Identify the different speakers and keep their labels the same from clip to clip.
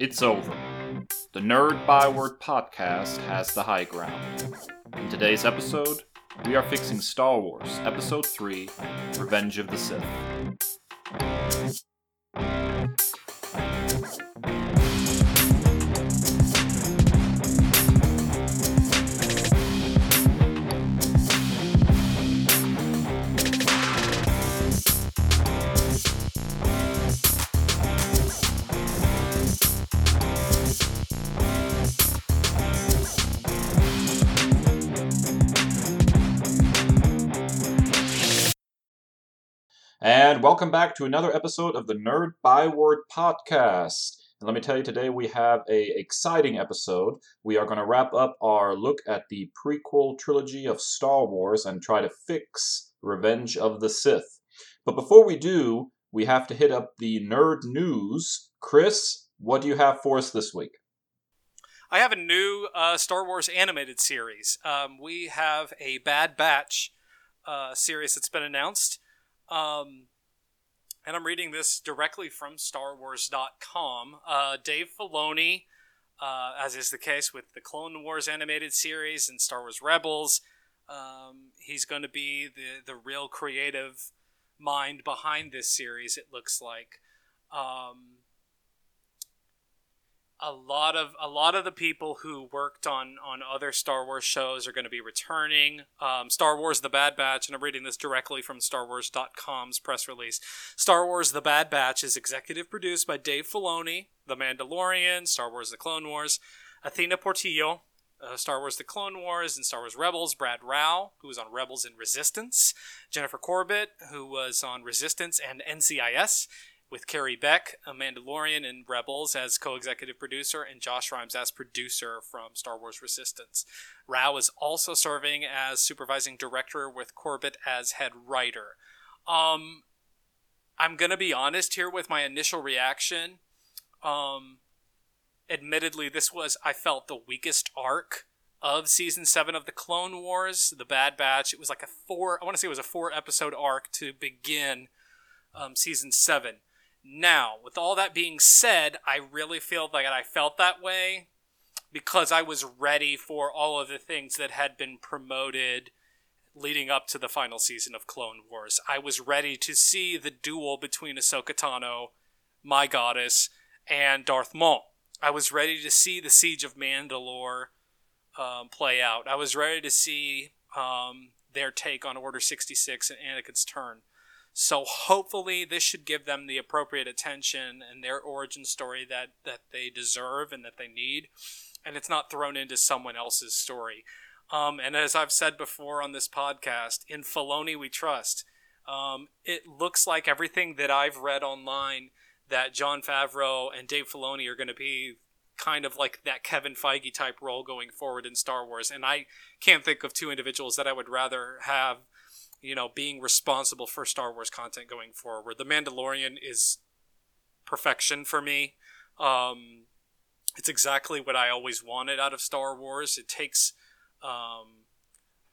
Speaker 1: It's over. The Nerd Byword podcast has the high ground. In today's episode, we are fixing Star Wars Episode 3 Revenge of the Sith. And welcome back to another episode of the Nerd Byword podcast. And let me tell you, today we have a exciting episode. We are going to wrap up our look at the prequel trilogy of Star Wars and try to fix Revenge of the Sith. But before we do, we have to hit up the nerd news. Kris, what do you have for us this week?
Speaker 2: I have a new uh, Star Wars animated series. Um, we have a Bad Batch uh, series that's been announced. Um, and I'm reading this directly from StarWars.com. Uh, Dave Filoni, uh, as is the case with the Clone Wars animated series and Star Wars Rebels, um, he's going to be the, the real creative mind behind this series, it looks like. Um, a lot of a lot of the people who worked on on other Star Wars shows are going to be returning. Um, Star Wars: The Bad Batch, and I'm reading this directly from StarWars.com's press release. Star Wars: The Bad Batch is executive produced by Dave Filoni, The Mandalorian, Star Wars: The Clone Wars, Athena Portillo, uh, Star Wars: The Clone Wars, and Star Wars Rebels. Brad Rau, who was on Rebels and Resistance, Jennifer Corbett, who was on Resistance and NCIS, with Carrie Beck, a Mandalorian and Rebels as co-executive producer, and Josh Rimes as producer from Star Wars Resistance. Rau is also serving as supervising director with Corbett as head writer. Um, I'm gonna be honest here with my initial reaction. Um, admittedly, this was I felt the weakest arc of season seven of the Clone Wars, the Bad Batch. It was like a four. I want to say it was a four episode arc to begin um, season seven now, with all that being said, I really feel like I felt that way because I was ready for all of the things that had been promoted leading up to the final season of Clone Wars. I was ready to see the duel between Ahsoka Tano, my goddess, and Darth Maul. I was ready to see the siege of Mandalore um, play out. I was ready to see um, their take on Order 66 and Anakin's turn. So hopefully this should give them the appropriate attention and their origin story that, that they deserve and that they need. And it's not thrown into someone else's story. Um, and as I've said before on this podcast, in Filoni we trust. Um, it looks like everything that I've read online that Jon Favreau and Dave Filoni are going to be kind of like that Kevin Feige type role going forward in Star Wars. And I can't think of two individuals that I would rather have you know, being responsible for Star Wars content going forward. The Mandalorian is perfection for me. Um, it's exactly what I always wanted out of Star Wars. It takes um,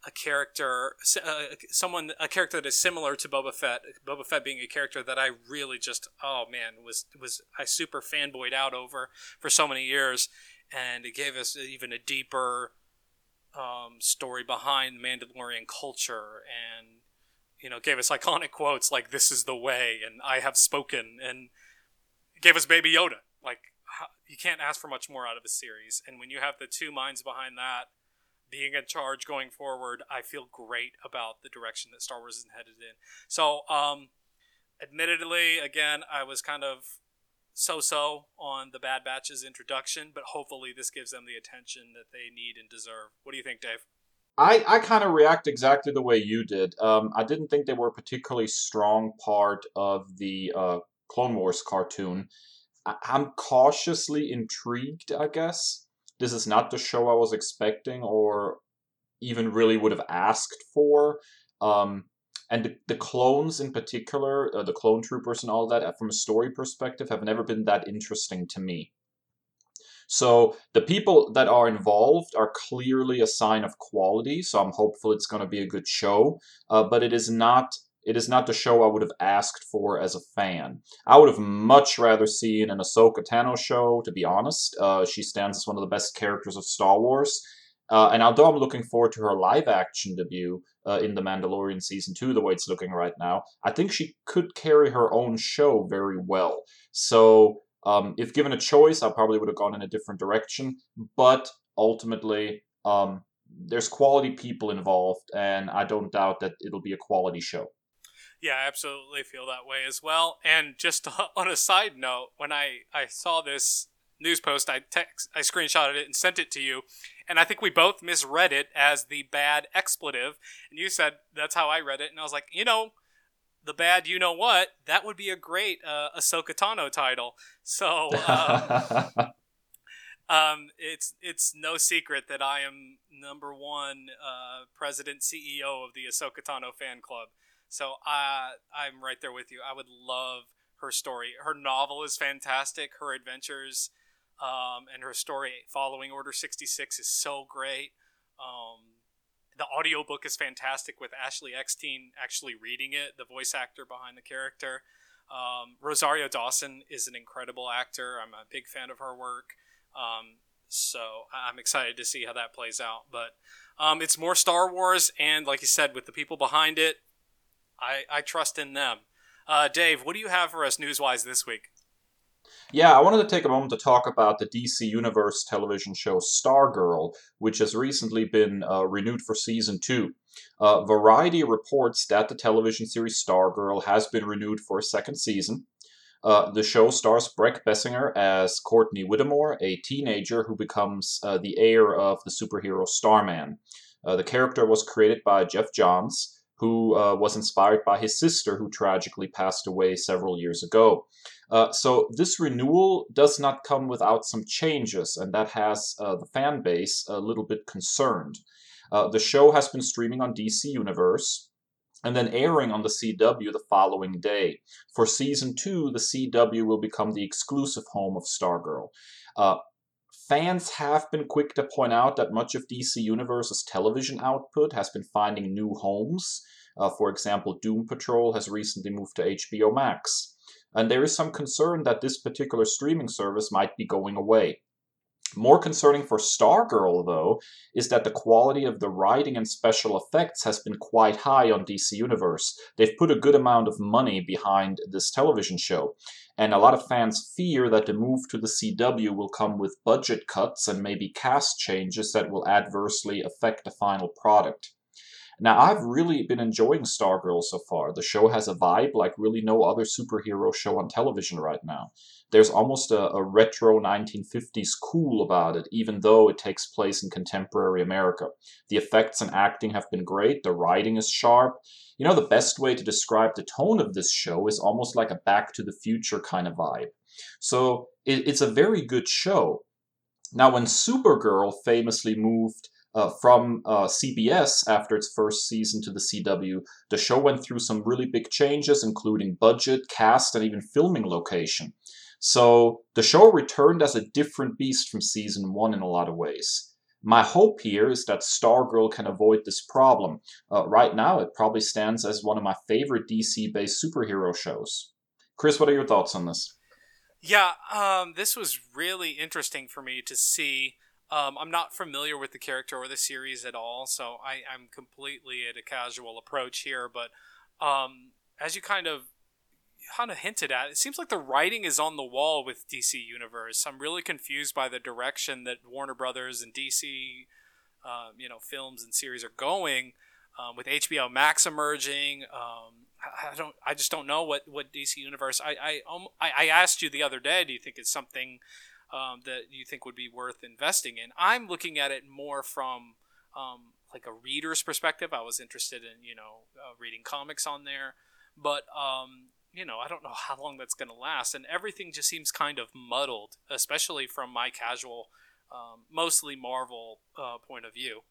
Speaker 2: a character, uh, someone, a character that is similar to Boba Fett. Boba Fett being a character that I really just, oh man, was was I super fanboyed out over for so many years, and it gave us even a deeper um, story behind Mandalorian culture and you know gave us iconic quotes like "This is the way" and "I have spoken" and gave us Baby Yoda. Like you can't ask for much more out of a series. And when you have the two minds behind that being in charge going forward, I feel great about the direction that Star Wars is headed in. So, um, admittedly, again, I was kind of so-so on the Bad Batch's introduction, but hopefully this gives them the attention that they need and deserve. What do you think, Dave?
Speaker 1: I, I kind of react exactly the way you did. Um, I didn't think they were a particularly strong part of the uh, Clone Wars cartoon. I, I'm cautiously intrigued, I guess. This is not the show I was expecting or even really would have asked for. Um, and the, the clones in particular, uh, the clone troopers and all that, uh, from a story perspective, have never been that interesting to me. So the people that are involved are clearly a sign of quality. So I'm hopeful it's going to be a good show, uh, but it is not it is not the show I would have asked for as a fan. I would have much rather seen an Ahsoka Tano show, to be honest. Uh, she stands as one of the best characters of Star Wars. Uh, and although I'm looking forward to her live action debut uh, in The Mandalorian season two, the way it's looking right now, I think she could carry her own show very well. So, um, if given a choice, I probably would have gone in a different direction. But ultimately, um, there's quality people involved, and I don't doubt that it'll be a quality show.
Speaker 2: Yeah, I absolutely feel that way as well. And just on a side note, when I, I saw this news post, I text, I screenshotted it and sent it to you, and I think we both misread it as the bad expletive, and you said that's how I read it, and I was like, you know, the bad you know what that would be a great uh, Ahsoka Tano title. So um, um, it's it's no secret that I am number one uh, president CEO of the Ahsoka Tano fan club. So I I'm right there with you. I would love her story. Her novel is fantastic. Her adventures um, and her story following Order 66 is so great. Um, the audiobook is fantastic with Ashley Eckstein actually reading it, the voice actor behind the character. Um, Rosario Dawson is an incredible actor. I'm a big fan of her work. Um, so I'm excited to see how that plays out. But um, it's more Star Wars, and like you said, with the people behind it, I, I trust in them. Uh, Dave, what do you have for us news wise this week?
Speaker 1: Yeah, I wanted to take a moment to talk about the DC Universe television show Stargirl, which has recently been uh, renewed for season two. Uh, Variety reports that the television series Stargirl has been renewed for a second season. Uh, the show stars Breck Bessinger as Courtney Whitmore, a teenager who becomes uh, the heir of the superhero Starman. Uh, the character was created by Geoff Johns, who uh, was inspired by his sister, who tragically passed away several years ago. Uh, so this renewal does not come without some changes, and that has uh, the fan base a little bit concerned. Uh, the show has been streaming on DC Universe and then airing on the CW the following day. For season two, the CW will become the exclusive home of Stargirl. Uh, fans have been quick to point out that much of DC Universe's television output has been finding new homes. Uh, for example, Doom Patrol has recently moved to HBO Max and there is some concern that this particular streaming service might be going away. More concerning for Stargirl, though, is that the quality of the writing and special effects has been quite high on DC Universe. They've put a good amount of money behind this television show, and a lot of fans fear that the move to the CW will come with budget cuts and maybe cast changes that will adversely affect the final product. Now, I've really been enjoying Stargirl so far. The show has a vibe like really no other superhero show on television right now. There's almost a, a, retro 1950s cool about it, even though it takes place in contemporary America. The effects and acting have been great, the writing is sharp. You know, the best way to describe the tone of this show is almost like a back to the future kind of vibe. So, it, it's a very good show. Now, when Supergirl famously moved uh, from uh, CBS after its first season to the CW. The show went through some really big changes, including budget, cast, and even filming location. So the show returned as a different beast from season one in a lot of ways. My hope here is that Stargirl can avoid this problem. Uh, right now, it probably stands as one of my favorite DC based superhero shows. Kris, what are your thoughts on this?
Speaker 2: Yeah, um, this was really interesting for me to see um, I'm not familiar with the character or the series at all, so I, I'm completely at a casual approach here. But um, as you kind of kind of hinted at, it seems like the writing is on the wall with DC Universe. I'm really confused by the direction that Warner Brothers and DC, uh, you know, films and series are going. Um, with HBO Max emerging, um, I, I don't. I just don't know what, what DC Universe. I I, um, I I asked you the other day. Do you think it's something um, that you think would be worth investing in. I'm looking at it more from um, like a reader's perspective. I was interested in you know uh, reading comics on there, but um, you know I don't know how long that's going to last, and everything just seems kind of muddled, especially from my casual. Um, mostly Marvel uh, point of view.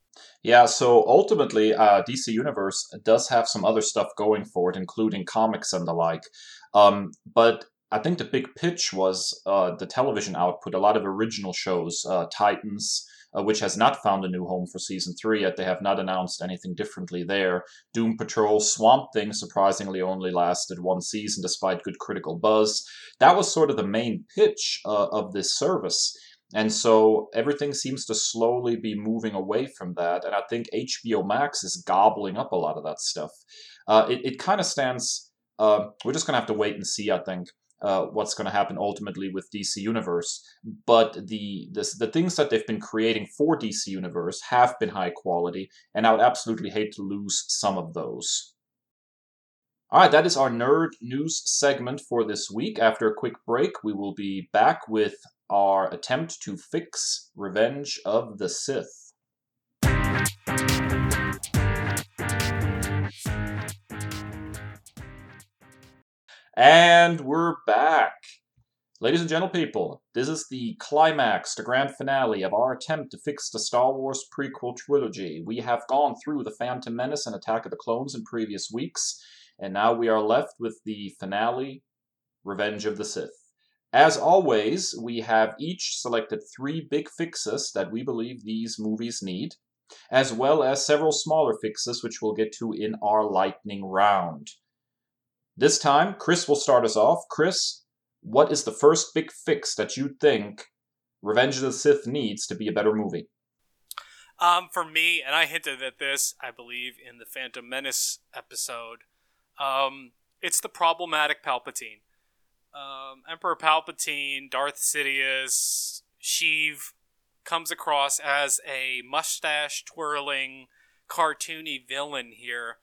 Speaker 1: Yeah, so ultimately, uh, DC Universe does have some other stuff going for it, including comics and the like. Um, but I think the big pitch was uh, the television output, a lot of original shows, uh, Titans, uh, which has not found a new home for season three yet. They have not announced anything differently there. Doom Patrol Swamp Thing surprisingly only lasted one season despite good critical buzz. That was sort of the main pitch uh, of this service. And so everything seems to slowly be moving away from that. And I think HBO Max is gobbling up a lot of that stuff. Uh, it it kind of stands. Uh, we're just going to have to wait and see, I think. Uh, what's going to happen ultimately with DC Universe. But the, the the things that they've been creating for DC Universe have been high quality, and I would absolutely hate to lose some of those. All right, that is our nerd news segment for this week. After a quick break, we will be back with our attempt to fix Revenge of the Sith. And we're back. Ladies and gentle people, this is the climax, the grand finale of our attempt to fix the Star Wars prequel trilogy. We have gone through The Phantom Menace and Attack of the Clones in previous weeks, and now we are left with the finale, Revenge of the Sith. As always, we have each selected three big fixes that we believe these movies need, as well as several smaller fixes which we'll get to in our lightning round. This time, Kris will start us off. Kris, what is the first big fix that you think Revenge of the Sith needs to be a better movie?
Speaker 2: Um, for me, and I hinted at this, I believe, in the Phantom Menace episode, um, it's the problematic Palpatine. Um, Emperor Palpatine, Darth Sidious, Sheev comes across as a mustache twirling, cartoony villain here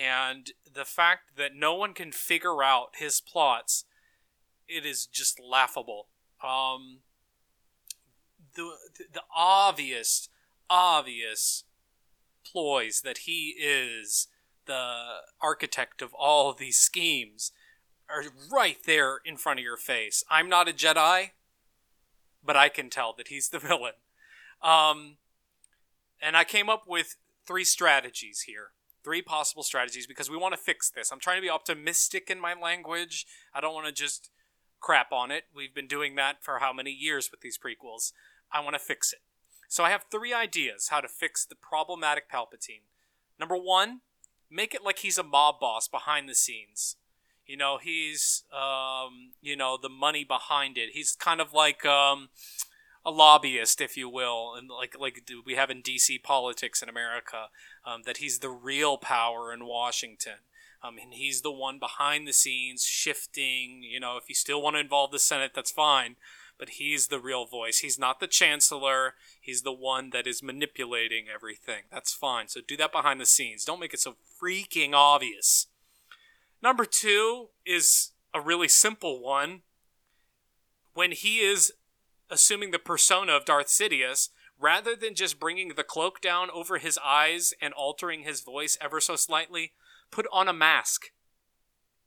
Speaker 2: and the fact that no one can figure out his plots, it is just laughable. Um, the the obvious obvious ploys that he is the architect of all of these schemes are right there in front of your face. I'm not a Jedi, but I can tell that he's the villain. Um, and I came up with three strategies here three possible strategies because we want to fix this. I'm trying to be optimistic in my language. I don't want to just crap on it. We've been doing that for how many years with these prequels. I want to fix it. So I have three ideas how to fix the problematic Palpatine. Number one, make it like he's a mob boss behind the scenes. You know, he's, um, you know, the money behind it. He's kind of like, um, a lobbyist, if you will, and like like we have in DC politics in America, um, that he's the real power in Washington. Um, and he's the one behind the scenes shifting. You know, if you still want to involve the Senate, that's fine. But he's the real voice. He's not the chancellor. He's the one that is manipulating everything. That's fine. So do that behind the scenes. Don't make it so freaking obvious. Number two is a really simple one. When he is assuming the persona of Darth Sidious, rather than just bringing the cloak down over his eyes and altering his voice ever so slightly, put on a mask.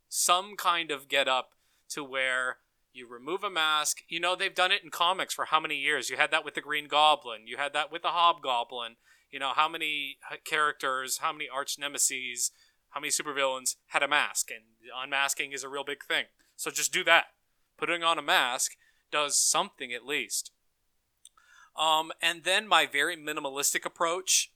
Speaker 2: Some kind of get up to where you remove a mask. You know, they've done it in comics for how many years? You had that with the Green Goblin, you had that with the Hobgoblin. You know, how many characters, how many arch nemesis, how many supervillains had a mask? And unmasking is a real big thing. So just do that. Putting on a mask does something at least. Um, and then my very minimalistic approach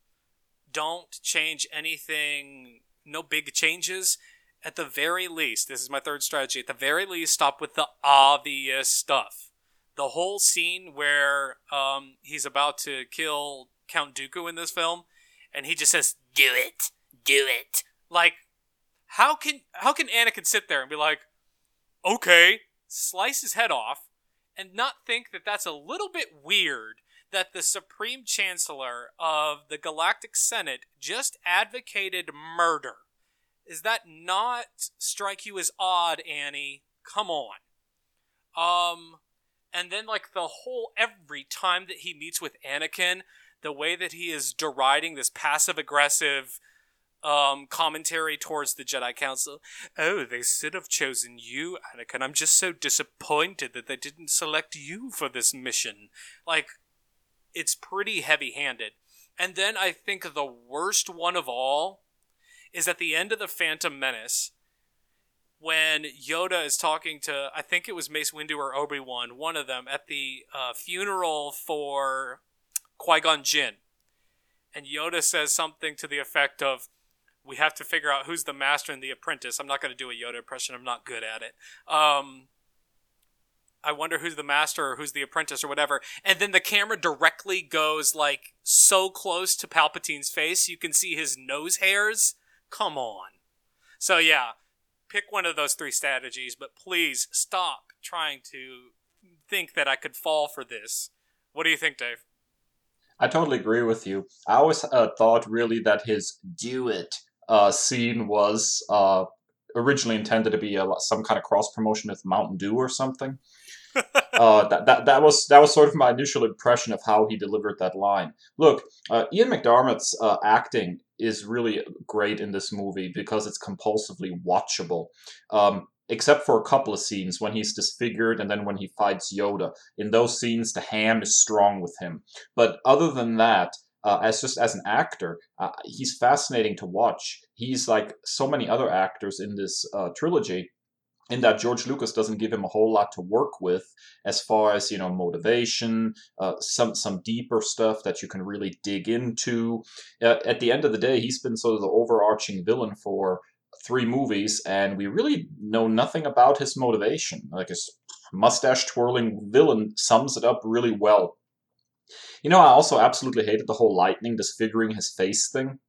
Speaker 2: don't change anything, no big changes. At the very least, this is my third strategy. At the very least, stop with the obvious stuff. The whole scene where um, he's about to kill Count Dooku in this film, and he just says, "Do it, do it." Like, how can how can Anakin sit there and be like, "Okay," slice his head off, and not think that that's a little bit weird that the Supreme Chancellor of the Galactic Senate just advocated murder. Is that not strike you as odd, Annie? Come on. Um, and then like the whole every time that he meets with Anakin, the way that he is deriding this passive aggressive um, commentary towards the Jedi Council. Oh, they should have chosen you, Anakin. I'm just so disappointed that they didn't select you for this mission. Like, it's pretty heavy handed. And then I think the worst one of all is at the end of The Phantom Menace when Yoda is talking to, I think it was Mace Windu or Obi Wan, one of them, at the uh, funeral for Qui Gon Jinn, and Yoda says something to the effect of, "We have to figure out who's the master and the apprentice." I'm not going to do a Yoda impression. I'm not good at it. Um, I wonder who's the master or who's the apprentice or whatever. And then the camera directly goes like so close to Palpatine's face, you can see his nose hairs. Come on. So yeah, pick one of those three strategies, but please stop trying to think that I could fall for this. What do you think, Dave?
Speaker 1: I totally agree with you. I always uh, thought really that his "do it" uh, scene was uh, originally intended to be a, some kind of cross promotion with Mountain Dew or something. Uh, that, that that was that was sort of my initial impression of how he delivered that line. Look, uh, Ian McDiarmid's uh, acting is really great in this movie because it's compulsively watchable. Um, except for a couple of scenes when he's disfigured and then when he fights Yoda. In those scenes, the ham is strong with him. But other than that, uh, as just as an actor, uh, he's fascinating to watch. He's like so many other actors in this uh, trilogy in that George Lucas doesn't give him a whole lot to work with as far as you know motivation, uh, some some deeper stuff that you can really dig into. Uh, at the end of the day, he's been sort of the overarching villain for three movies, and we really know nothing about his motivation. Like his mustache twirling villain sums it up really well. You know, I also absolutely hated the whole lightning disfiguring his face thing.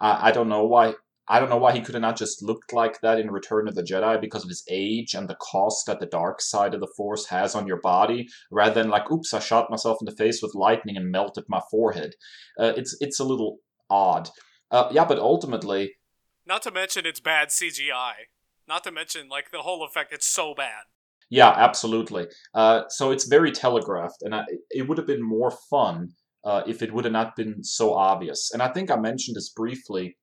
Speaker 1: I, I don't know why I don't know why he could have not just looked like that in Return of the Jedi because of his age and the cost that the dark side of the Force has on your body, rather than like, oops, I shot myself in the face with lightning and melted my forehead. Uh, it's it's a little odd. Uh, yeah, but ultimately,
Speaker 2: not to mention it's bad CGI. Not to mention like the whole effect. It's so bad.
Speaker 1: Yeah, absolutely. Uh, so it's very telegraphed, and I, it would have been more fun uh, if it would have not been so obvious. And I think I mentioned this briefly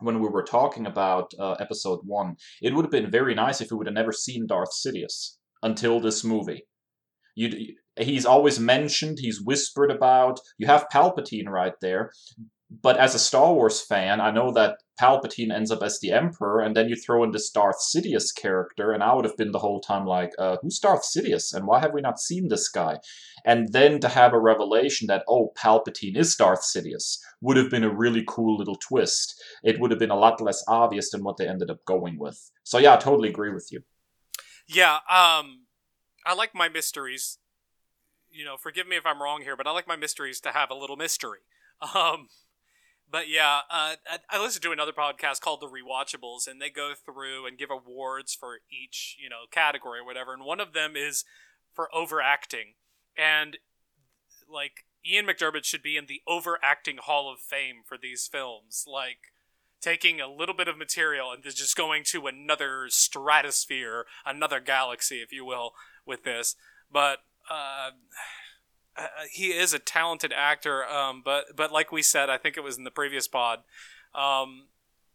Speaker 1: when we were talking about uh, episode one, it would have been very nice if we would have never seen Darth Sidious until this movie. you he's always mentioned, he's whispered about. You have Palpatine right there, but as a Star Wars fan, I know that Palpatine ends up as the Emperor, and then you throw in this Darth Sidious character, and I would have been the whole time like, uh, who's Darth Sidious, and why have we not seen this guy? And then to have a revelation that, oh, Palpatine is Darth Sidious would have been a really cool little twist. It would have been a lot less obvious than what they ended up going with. So yeah, I totally agree with you.
Speaker 2: Yeah, um, I like my mysteries. You know, forgive me if I'm wrong here, but I like my mysteries to have a little mystery. Um, but yeah, uh, I listened to another podcast called The Rewatchables, and they go through and give awards for each you know category or whatever. And one of them is for overacting, and like Ian McDiarmid should be in the overacting Hall of Fame for these films, like taking a little bit of material and just going to another stratosphere, another galaxy, if you will, with this. But uh, uh, he is a talented actor. Um, but but like we said, I think it was in the previous pod. Um,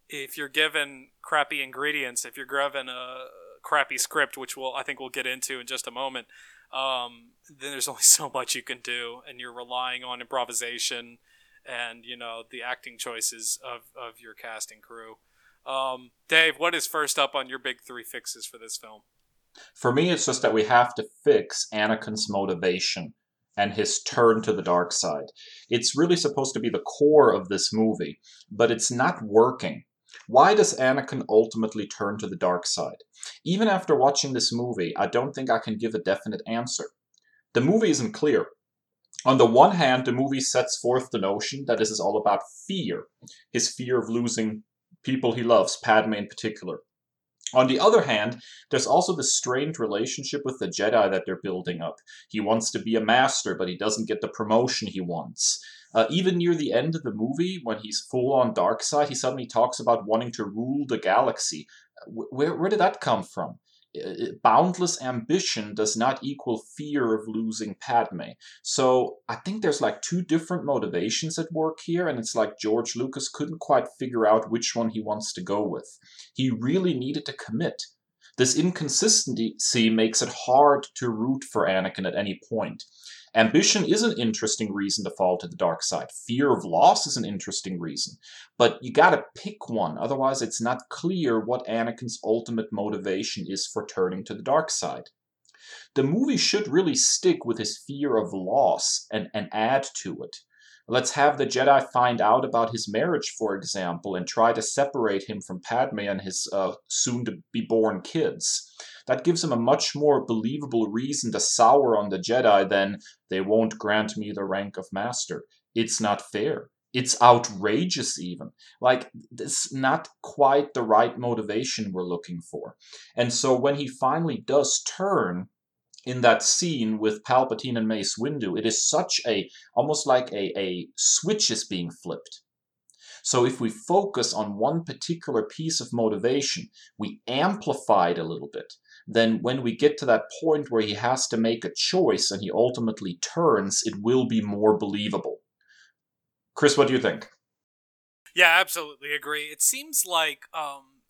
Speaker 2: if you're given crappy ingredients, if you're given a crappy script, which we'll I think we'll get into in just a moment, um, then there's only so much you can do, and you're relying on improvisation and you know the acting choices of of your casting crew. Um, Dave, what is first up on your big three fixes for this film?
Speaker 1: For me, it's just that we have to fix Anakin's motivation and his turn to the dark side. It's really supposed to be the core of this movie, but it's not working. Why does Anakin ultimately turn to the dark side? Even after watching this movie, I don't think I can give a definite answer. The movie isn't clear. On the one hand, the movie sets forth the notion that this is all about fear, his fear of losing people he loves, Padme in particular. On the other hand, there's also the strained relationship with the Jedi that they're building up. He wants to be a master, but he doesn't get the promotion he wants. Uh, even near the end of the movie, when he's full on dark side, he suddenly talks about wanting to rule the galaxy. Where, where did that come from? Boundless ambition does not equal fear of losing Padme. So I think there's like two different motivations at work here, and it's like George Lucas couldn't quite figure out which one he wants to go with. He really needed to commit. This inconsistency makes it hard to root for Anakin at any point. Ambition is an interesting reason to fall to the dark side. Fear of loss is an interesting reason. But you gotta pick one, otherwise, it's not clear what Anakin's ultimate motivation is for turning to the dark side. The movie should really stick with his fear of loss and, and add to it. Let's have the Jedi find out about his marriage, for example, and try to separate him from Padme and his uh, soon to be born kids. That gives him a much more believable reason to sour on the Jedi than they won't grant me the rank of master. It's not fair. It's outrageous, even. Like, it's not quite the right motivation we're looking for. And so when he finally does turn, in that scene with Palpatine and Mace Windu, it is such a almost like a, a switch is being flipped. So if we focus on one particular piece of motivation, we amplify it a little bit. Then when we get to that point where he has to make a choice and he ultimately turns, it will be more believable. Kris, what do you think?
Speaker 2: Yeah, absolutely agree. It seems like um,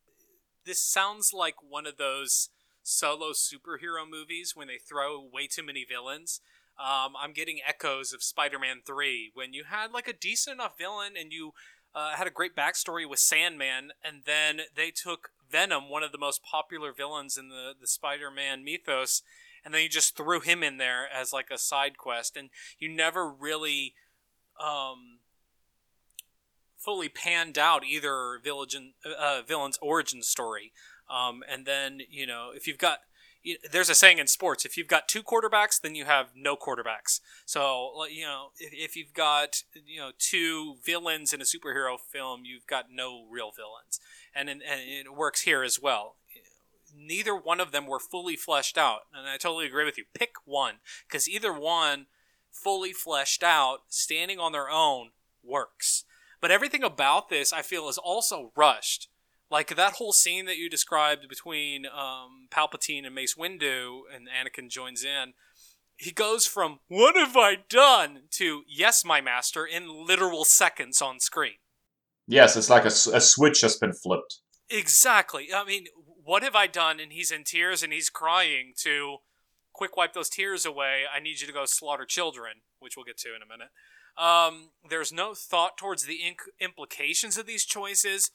Speaker 2: this sounds like one of those solo superhero movies when they throw way too many villains. Um, I'm getting echoes of Spider-Man Three when you had like a decent enough villain and you uh, had a great backstory with Sandman, and then they took Venom, one of the most popular villains in the the Spider-Man mythos, and then you just threw him in there as like a side quest, and you never really um, fully panned out either uh, villain's origin story. Um, and then you know if you've got there's a saying in sports if you've got two quarterbacks then you have no quarterbacks so you know if, if you've got you know two villains in a superhero film you've got no real villains and, and it works here as well neither one of them were fully fleshed out and i totally agree with you pick one because either one fully fleshed out standing on their own works but everything about this i feel is also rushed like that whole scene that you described between um, Palpatine and Mace Windu, and Anakin joins in. He goes from "What have I done?" to "Yes, my master" in literal seconds on screen.
Speaker 1: Yes, it's like a, a switch has been flipped.
Speaker 2: Exactly. I mean, what have I done? And he's in tears and he's crying. To quick wipe those tears away. I need you to go slaughter children, which we'll get to in a minute. Um, there's no thought towards the inc- implications of these choices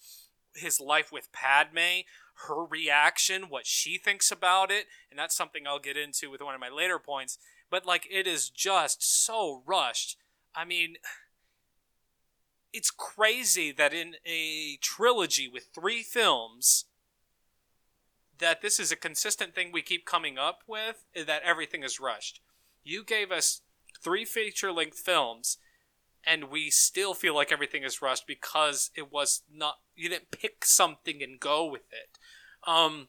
Speaker 2: his life with Padme, her reaction, what she thinks about it, and that's something I'll get into with one of my later points. But like it is just so rushed. I mean, it's crazy that in a trilogy with three films that this is a consistent thing we keep coming up with that everything is rushed. You gave us three feature length films and we still feel like everything is rushed because it was not you didn't pick something and go with it um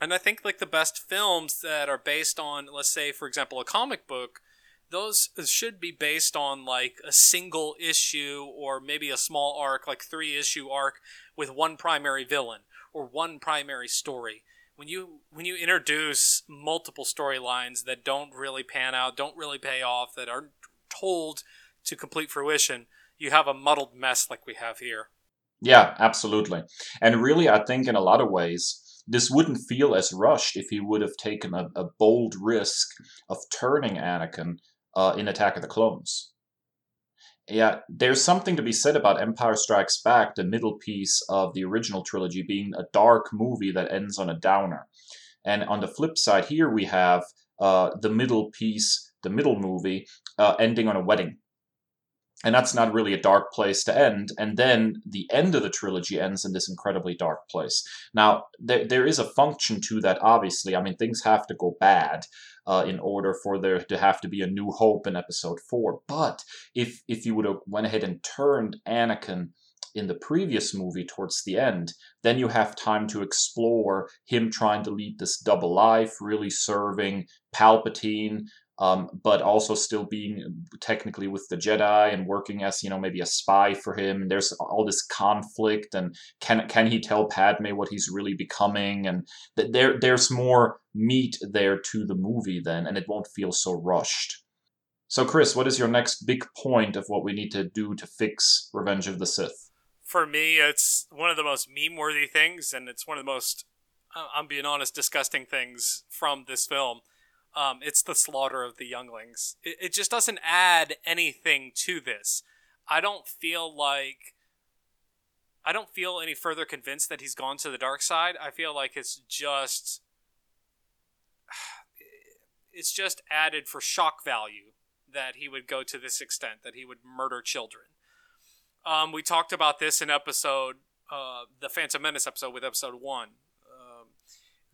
Speaker 2: and i think like the best films that are based on let's say for example a comic book those should be based on like a single issue or maybe a small arc like three issue arc with one primary villain or one primary story when you when you introduce multiple storylines that don't really pan out don't really pay off that are told to complete fruition, you have a muddled mess like we have here.
Speaker 1: Yeah, absolutely. And really, I think in a lot of ways, this wouldn't feel as rushed if he would have taken a, a bold risk of turning Anakin uh, in Attack of the Clones. Yeah, there's something to be said about Empire Strikes Back, the middle piece of the original trilogy, being a dark movie that ends on a downer. And on the flip side, here we have uh, the middle piece, the middle movie, uh, ending on a wedding and that's not really a dark place to end. And then the end of the trilogy ends in this incredibly dark place. Now, there, there is a function to that, obviously. I mean, things have to go bad uh, in order for there to have to be a new hope in episode four. But if if you would have went ahead and turned Anakin in the previous movie towards the end, then you have time to explore him trying to lead this double life, really serving Palpatine, um, but also still being technically with the Jedi and working as you know maybe a spy for him. And there's all this conflict, and can can he tell Padme what he's really becoming? And th- there there's more meat there to the movie then, and it won't feel so rushed. So, Kris, what is your next big point of what we need to do to fix Revenge of the Sith?
Speaker 2: For me, it's one of the most meme-worthy things, and it's one of the most, I'm being honest, disgusting things from this film um, it's the slaughter of the younglings. It, it just doesn't add anything to this. I don't feel like. I don't feel any further convinced that he's gone to the dark side. I feel like it's just. it's just added for shock value that he would go to this extent, that he would murder children. Um, we talked about this in episode, uh, the Phantom Menace episode with episode one,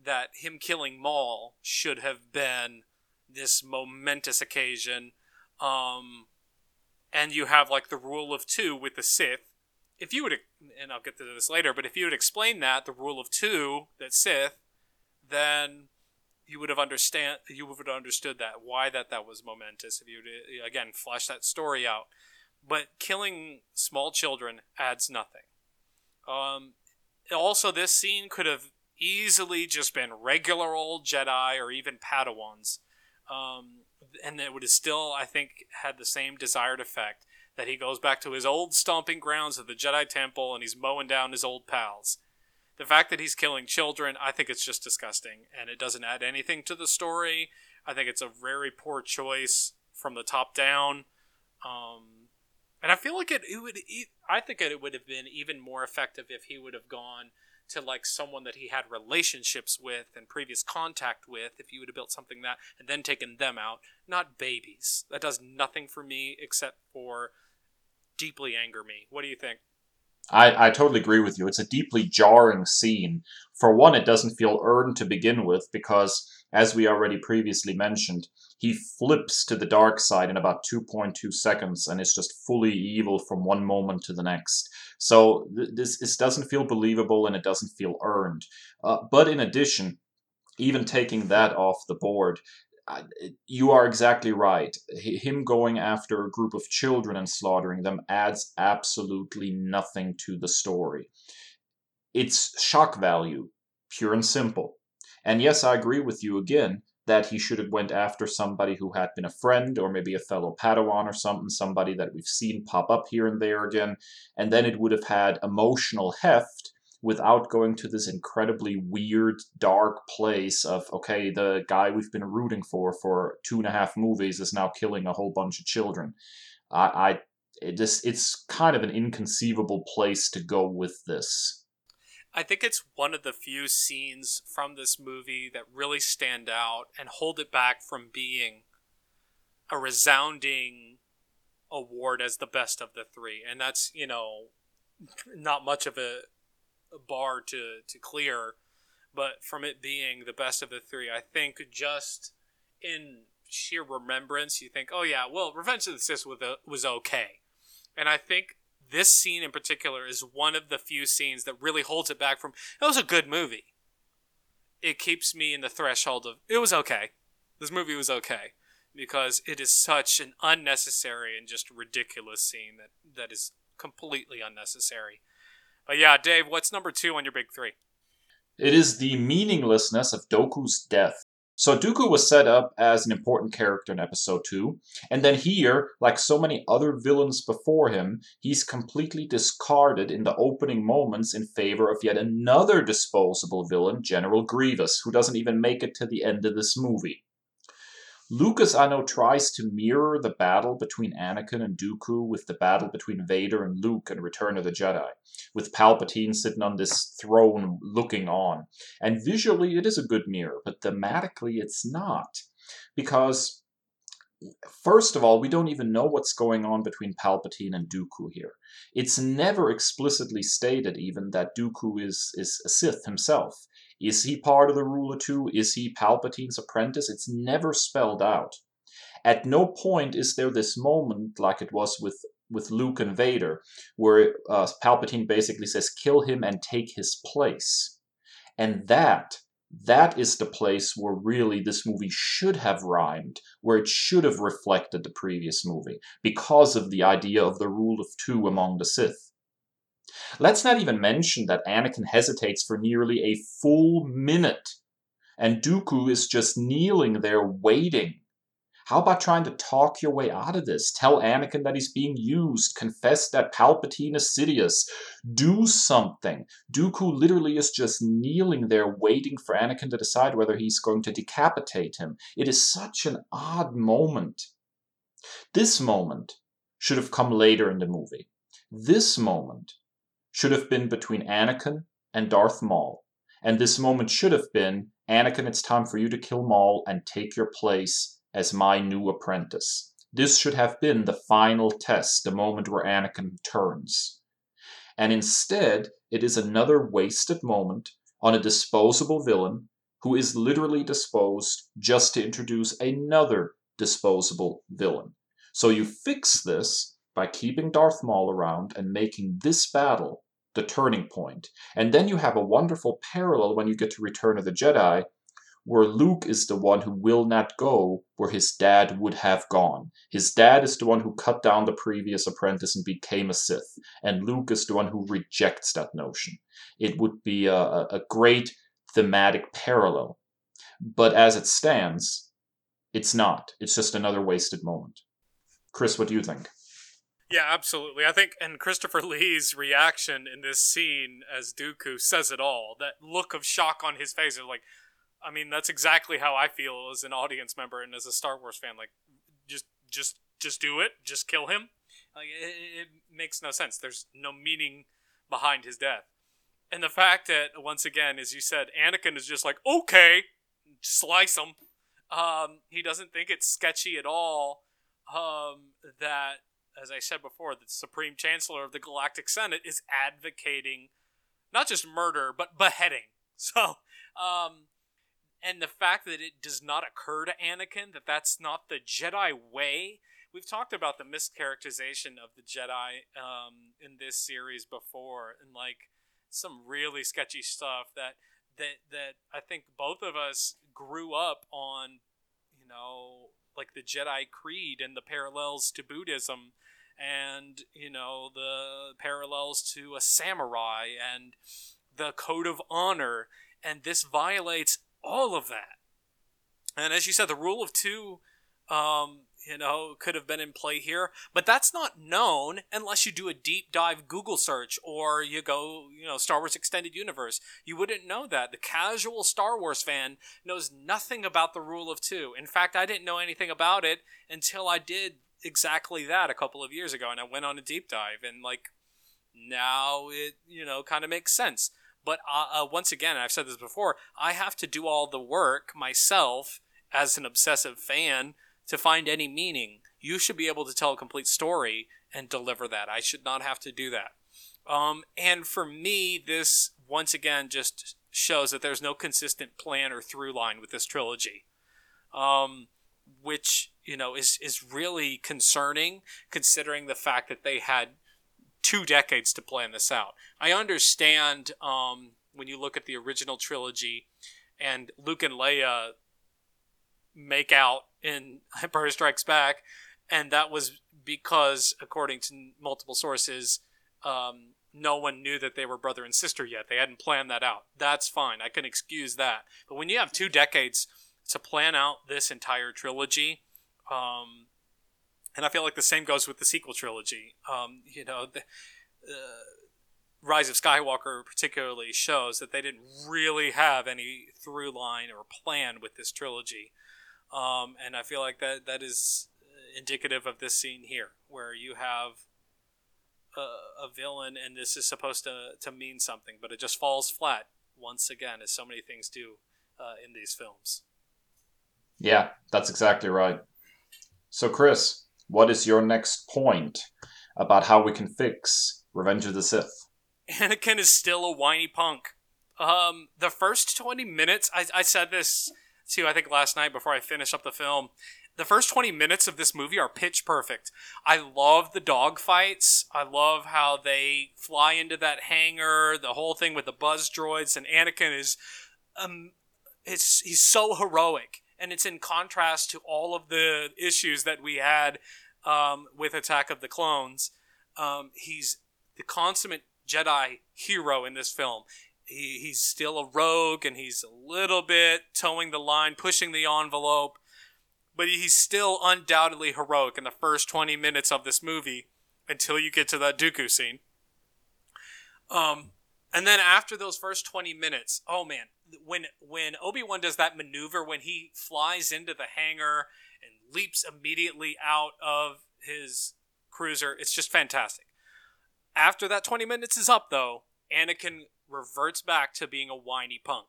Speaker 2: that him killing Maul should have been this momentous occasion. Um, and you have like the rule of two with the Sith. If you would, and I'll get to this later, but if you would explain that the rule of two that Sith, then you would have understand you would have understood that why that that was momentous if you would again flesh that story out. But killing small children adds nothing. Um, also, this scene could have easily just been regular old Jedi or even Padawans. Um, and it would have still, I think, had the same desired effect that he goes back to his old stomping grounds of the Jedi Temple and he's mowing down his old pals. The fact that he's killing children, I think it's just disgusting, and it doesn't add anything to the story. I think it's a very poor choice from the top down. Um, and I feel like it, it would. I think it would have been even more effective if he would have gone to like someone that he had relationships with and previous contact with if you would have built something that and then taken them out not babies that does nothing for me except for deeply anger me what do you think
Speaker 1: I, I totally agree with you. It's a deeply jarring scene. For one, it doesn't feel earned to begin with because, as we already previously mentioned, he flips to the dark side in about 2.2 seconds and is just fully evil from one moment to the next. So th- this, this doesn't feel believable and it doesn't feel earned. Uh, but in addition, even taking that off the board, you are exactly right. Him going after a group of children and slaughtering them adds absolutely nothing to the story. It's shock value, pure and simple. And yes, I agree with you again that he should have went after somebody who had been a friend or maybe a fellow Padawan or something, somebody that we've seen pop up here and there again, and then it would have had emotional heft without going to this incredibly weird, dark place of okay, the guy we've been rooting for for two and a half movies is now killing a whole bunch of children. I, I it just it's kind of an inconceivable place to go with this.
Speaker 2: I think it's one of the few scenes from this movie that really stand out and hold it back from being a resounding award as the best of the three. And that's, you know, not much of a, a bar to, to clear. But from it being the best of the three, I think just in sheer remembrance, you think, oh, yeah, well, Revenge of the Sith was, uh, was okay. And I think this scene in particular is one of the few scenes that really holds it back from it was a good movie. It keeps me in the threshold of it was okay. This movie was okay because it is such an unnecessary and just ridiculous scene that that is completely unnecessary. But yeah, Dave, what's number 2 on your big 3?
Speaker 1: It is the meaninglessness of Dooku's death. So Dooku was set up as an important character in episode 2, and then here, like so many other villains before him, he's completely discarded in the opening moments in favor of yet another disposable villain, General Grievous, who doesn't even make it to the end of this movie. Lucas, I know, tries to mirror the battle between Anakin and Dooku with the battle between Vader and Luke in Return of the Jedi, with Palpatine sitting on this throne looking on. And visually, it is a good mirror, but thematically, it's not. Because, first of all, we don't even know what's going on between Palpatine and Dooku here. It's never explicitly stated, even, that Dooku is, is a Sith himself. Is he part of the rule of two? Is he Palpatine's apprentice? It's never spelled out. At no point is there this moment, like it was with, with Luke and Vader, where uh, Palpatine basically says, kill him and take his place. And that, that is the place where really this movie should have rhymed, where it should have reflected the previous movie, because of the idea of the rule of two among the Sith. Let's not even mention that Anakin hesitates for nearly a full minute, and Dooku is just kneeling there waiting. How about trying to talk your way out of this? Tell Anakin that he's being used. Confess that Palpatine is Sidious. Do something. Dooku literally is just kneeling there waiting for Anakin to decide whether he's going to decapitate him. It is such an odd moment. This moment should have come later in the movie. This moment should have been between Anakin and Darth Maul. And this moment should have been Anakin, it's time for you to kill Maul and take your place as my new apprentice. This should have been the final test, the moment where Anakin turns. And instead, it is another wasted moment on a disposable villain who is literally disposed just to introduce another disposable villain. So you fix this by keeping Darth Maul around and making this battle the turning point. And then you have a wonderful parallel when you get to Return of the Jedi, where Luke is the one who will not go where his dad would have gone. His dad is the one who cut down the previous apprentice and became a Sith, and Luke is the one who rejects that notion. It would be a, a great thematic parallel. But as it stands, it's not. It's just another wasted moment. Kris, what do you think?
Speaker 2: Yeah, absolutely. I think, and Christopher Lee's reaction in this scene as Dooku says it all. That look of shock on his face is like, I mean, that's exactly how I feel as an audience member and as a Star Wars fan. Like, just, just, just do it. Just kill him. Like, it, it makes no sense. There's no meaning behind his death. And the fact that, once again, as you said, Anakin is just like, okay, slice him. Um, he doesn't think it's sketchy at all um, that as I said before, the Supreme Chancellor of the Galactic Senate is advocating not just murder, but beheading. So, um, and the fact that it does not occur to Anakin that that's not the Jedi way. We've talked about the mischaracterization of the Jedi um, in this series before, and like some really sketchy stuff that that that I think both of us grew up on. You know, like the Jedi Creed and the parallels to Buddhism and you know the parallels to a samurai and the code of honor and this violates all of that. And as you said the rule of two um, you know could have been in play here but that's not known unless you do a deep dive google search or you go you know star wars extended universe. You wouldn't know that. The casual star wars fan knows nothing about the rule of two. In fact i didn't know anything about it until i did exactly that a couple of years ago, and I went on a deep dive, and like now it you know kind of makes sense. But uh, uh, once again, I've said this before, I have to do all the work myself as an obsessive fan to find any meaning. You should be able to tell a complete story and deliver that. I should not have to do that. Um, and for me, this once again just shows that there's no consistent plan or through line with this trilogy. Um, which you know is is really concerning considering the fact that they had two decades to plan this out. I understand um, when you look at the original trilogy and Luke and Leia make out in Empire Strikes Back, and that was because, according to multiple sources, um, no one knew that they were brother and sister yet. They hadn't planned that out. That's fine. I can excuse that. But when you have two decades to plan out this entire trilogy. Um, and I feel like the same goes with the sequel trilogy. Um, you know, the, uh, Rise of Skywalker particularly shows that they didn't really have any through line or plan with this trilogy. Um, and I feel like that that is indicative of this scene here, where you have a, a villain and this is supposed to, to mean something, but it just falls flat once again, as so many things do uh, in these films.
Speaker 1: Yeah, that's exactly right. So, Kris, what is your next point about how we can fix Revenge of the Sith?
Speaker 2: Anakin is still a whiny punk. Um, the first 20 minutes, I, I said this too, I think last night before I finished up the film. The first 20 minutes of this movie are pitch perfect. I love the dog fights. I love how they fly into that hangar, the whole thing with the buzz droids, and Anakin is um, it's he's so heroic and it's in contrast to all of the issues that we had um, with Attack of the Clones. Um, he's the consummate Jedi hero in this film. He, he's still a rogue and he's a little bit towing the line, pushing the envelope, but he's still undoubtedly heroic in the first 20 minutes of this movie until you get to that Dooku scene. Um, and then after those first 20 minutes, oh man, when when Obi-Wan does that maneuver when he flies into the hangar and leaps immediately out of his cruiser, it's just fantastic. After that 20 minutes is up though, Anakin reverts back to being a whiny punk.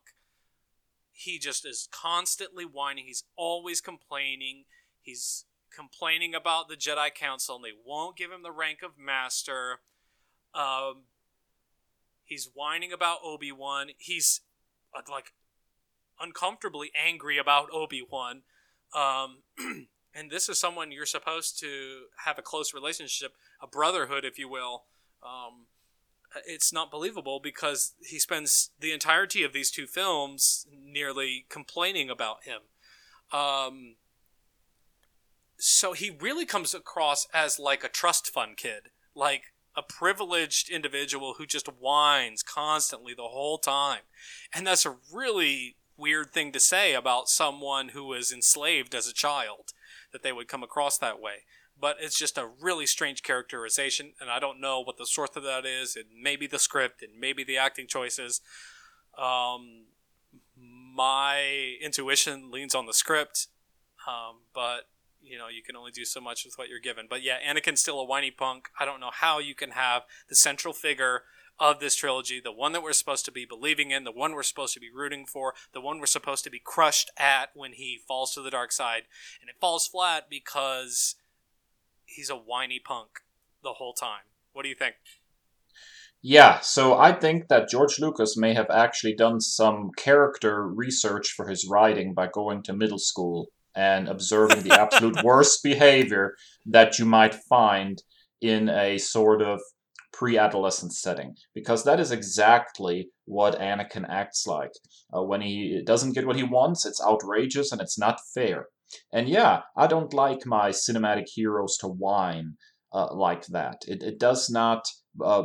Speaker 2: He just is constantly whining. He's always complaining. He's complaining about the Jedi Council and they won't give him the rank of master. Um, he's whining about Obi Wan. He's uh, like uncomfortably angry about Obi Wan. Um, and this is someone you're supposed to have a close relationship, a brotherhood, if you will. Um, it's not believable because he spends the entirety of these two films nearly complaining about him. Um, so he really comes across as like a trust fund kid, like a privileged individual who just whines constantly the whole time. And that's a really weird thing to say about someone who was enslaved as a child, that they would come across that way. But it's just a really strange characterization, and I don't know what the source of that is. It may be the script, and maybe the acting choices. Um, my intuition leans on the script, um, but you know you can only do so much with what you're given. But yeah, Anakin's still a whiny punk. I don't know how you can have the central figure of this trilogy, the one that we're supposed to be believing in, the one we're supposed to be rooting for, the one we're supposed to be crushed at when he falls to the dark side, and it falls flat because he's a whiny punk the whole time. What do you think?
Speaker 1: Yeah, so I think that George Lucas may have actually done some character research for his writing by going to middle school and observing the absolute worst behavior that you might find in a sort of pre-adolescent setting because that is exactly what Anakin acts like. Uh, when he doesn't get what he wants, it's outrageous and it's not fair. And yeah, I don't like my cinematic heroes to whine uh, like that. It, it does not uh,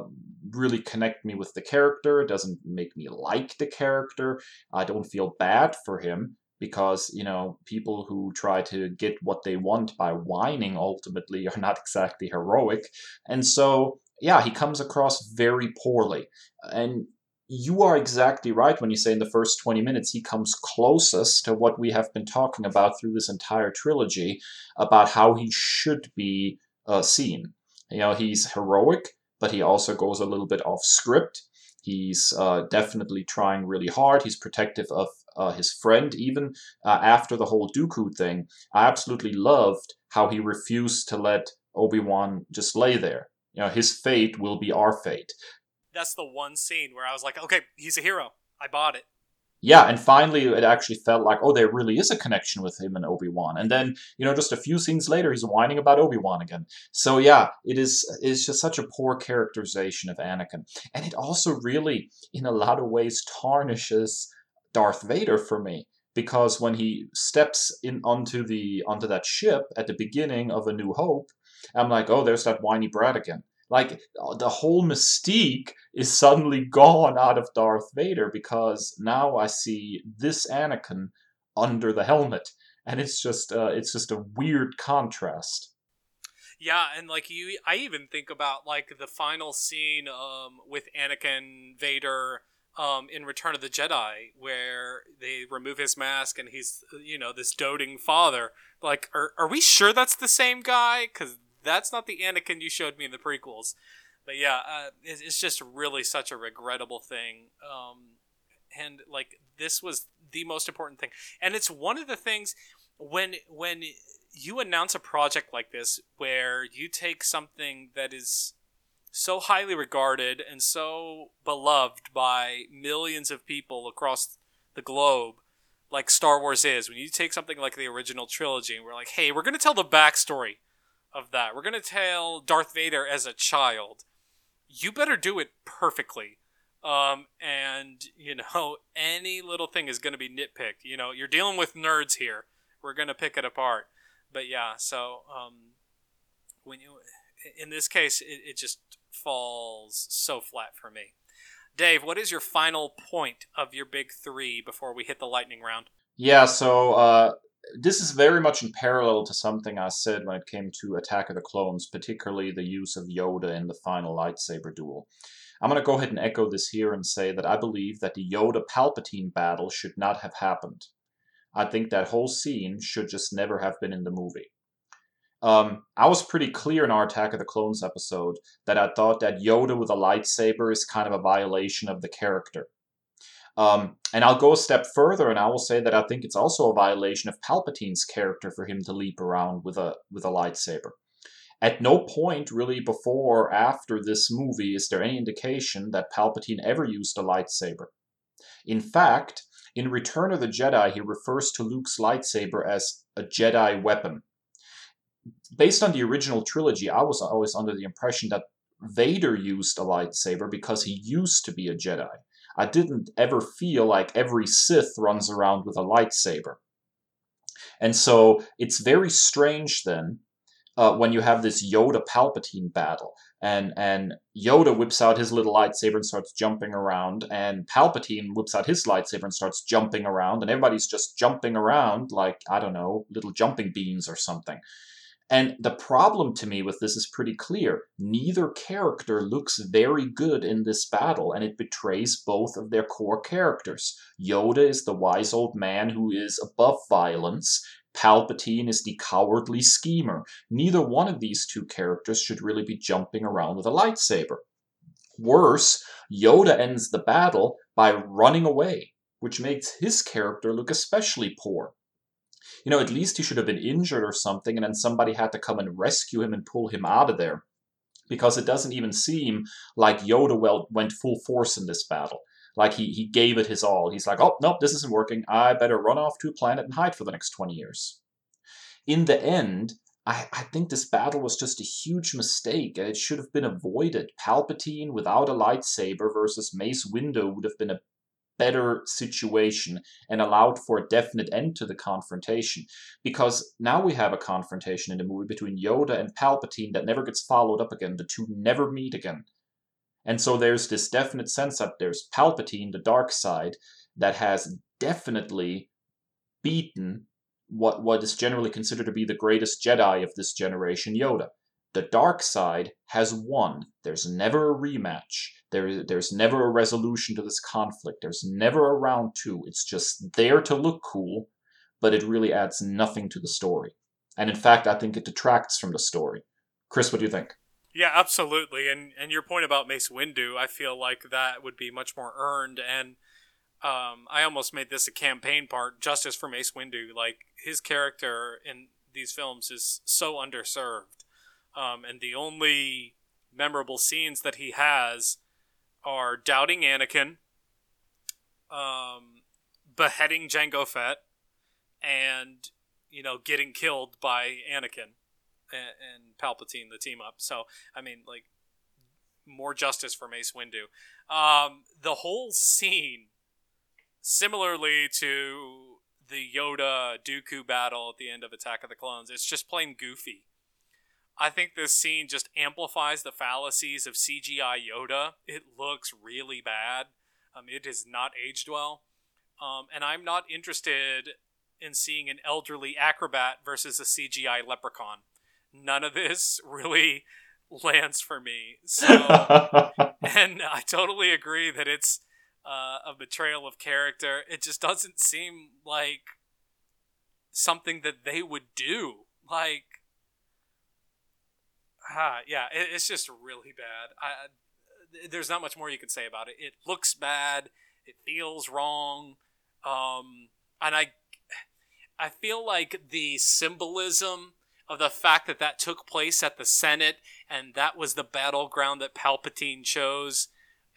Speaker 1: really connect me with the character. It doesn't make me like the character. I don't feel bad for him because you know people who try to get what they want by whining ultimately are not exactly heroic. And so yeah he comes across very poorly. And you are exactly right when you say in the first 20 minutes he comes closest to what we have been talking about through this entire trilogy about how he should be uh, seen. You know he's heroic but he also goes a little bit off script. He's uh, definitely trying really hard. He's protective of uh, his friend, even uh, after the whole Dooku thing. I absolutely loved how he refused to let Obi Wan just lay there. You know, his fate will be our fate.
Speaker 2: That's the one scene where I was like, okay, he's a hero. I bought it
Speaker 1: yeah, and finally it actually felt like, oh, there really is a connection with him and Obi Wan. And then, you know, just a few scenes later, he's whining about Obi Wan again. So yeah, it is it's just such a poor characterization of Anakin, and it also really, in a lot of ways, tarnishes Darth Vader for me because when he steps in onto the onto that ship at the beginning of A New Hope, I'm like, oh, there's that whiny brat again. Like the whole mystique is suddenly gone out of Darth Vader because now I see this Anakin under the helmet, and it's just uh, it's just a weird contrast.
Speaker 2: Yeah, and like you, I even think about like the final scene um, with Anakin Vader um, in Return of the Jedi, where they remove his mask and he's you know this doting father. Like, are are we sure that's the same guy? Because that's not the Anakin you showed me in the prequels. But yeah, uh, it's, it's, just really such a regrettable thing. Um, and like this was the most important thing, and it's one of the things when when you announce a project like this where you take something that is so highly regarded and so beloved by millions of people across the globe like Star Wars is, when you take something like the original trilogy and we're like, hey, we're going to tell the backstory of that. We're going to tell Darth Vader as a child. You better do it perfectly. Um, and, you know, any little thing is going to be nitpicked. You know, you're dealing with nerds here. We're going to pick it apart. But yeah, so um, when you, in this case, it, it just falls so flat for me. Dave, what is your final point of your big three before we hit the lightning round?
Speaker 1: Yeah, so uh, this is very much in parallel to something I said when it came to Attack of the Clones, particularly the use of Yoda in the final lightsaber duel. I'm going to go ahead and echo this here and say that I believe that the Yoda Palpatine battle should not have happened. I think that whole scene should just never have been in the movie. Um, I was pretty clear in our Attack of the Clones episode that I thought that Yoda with a lightsaber is kind of a violation of the character. Um, and I'll go a step further, and I will say that I think it's also a violation of Palpatine's character for him to leap around with a with a lightsaber. At no point, really, before or after this movie, is there any indication that Palpatine ever used a lightsaber. In fact, in Return of the Jedi, he refers to Luke's lightsaber as a Jedi weapon. Based on the original trilogy, I was always under the impression that Vader used a lightsaber because he used to be a Jedi. I didn't ever feel like every Sith runs around with a lightsaber. And so it's very strange then uh, when you have this Yoda Palpatine battle, and and Yoda whips out his little lightsaber and starts jumping around, and Palpatine whips out his lightsaber and starts jumping around, and everybody's just jumping around like I don't know, little jumping beans or something. And the problem to me with this is pretty clear. Neither character looks very good in this battle, and it betrays both of their core characters. Yoda is the wise old man who is above violence. Palpatine is the cowardly schemer. Neither one of these two characters should really be jumping around with a lightsaber. Worse, Yoda ends the battle by running away, which makes his character look especially poor you know, at least he should have been injured or something, and then somebody had to come and rescue him and pull him out of there. Because it doesn't even seem like Yoda well went full force in this battle. Like he, he gave it his all. He's like, oh, nope, this isn't working. I better run off to a planet and hide for the next 20 years. In the end, I, I think this battle was just a huge mistake and it should have been avoided. Palpatine without a lightsaber versus Mace Windu would have been a better situation and allowed for a definite end to the confrontation. Because now we have a confrontation in the movie between Yoda and Palpatine that never gets followed up again. The two never meet again. And so there's this definite sense that there's Palpatine, the dark side, that has definitely beaten what, what is generally considered to be the greatest Jedi of this generation, Yoda. The dark side has won. There's never a rematch. There, there's never a resolution to this conflict. There's never a round two. It's just there to look cool, but it really adds nothing to the story. And in fact, I think it detracts from the story. Kris, what do you think?
Speaker 2: Yeah, absolutely. And and your point about Mace Windu, I feel like that would be much more earned. And um, I almost made this a campaign part, justice for Mace Windu. Like his character in these films is so underserved, um, and the only memorable scenes that he has are doubting Anakin, um, beheading Jango Fett, and you know getting killed by Anakin and, and Palpatine, the team up. So I mean, like more justice for Mace Windu. Um, the whole scene, similarly to the Yoda Dooku battle at the end of Attack of the Clones, it's just plain goofy. I think this scene just amplifies the fallacies of CGI Yoda. It looks really bad. Um, it has not aged well. Um, and I'm not interested in seeing an elderly acrobat versus a CGI leprechaun. None of this really lands for me. So, and I totally agree that it's uh, a betrayal of character. It just doesn't seem like something that they would do. Like, ah, yeah, it, it's just really bad. I, there's not much more you can say about it. It looks bad. It feels wrong. Um, and I, I feel like the symbolism of the fact that that took place at the Senate and that was the battleground that Palpatine chose,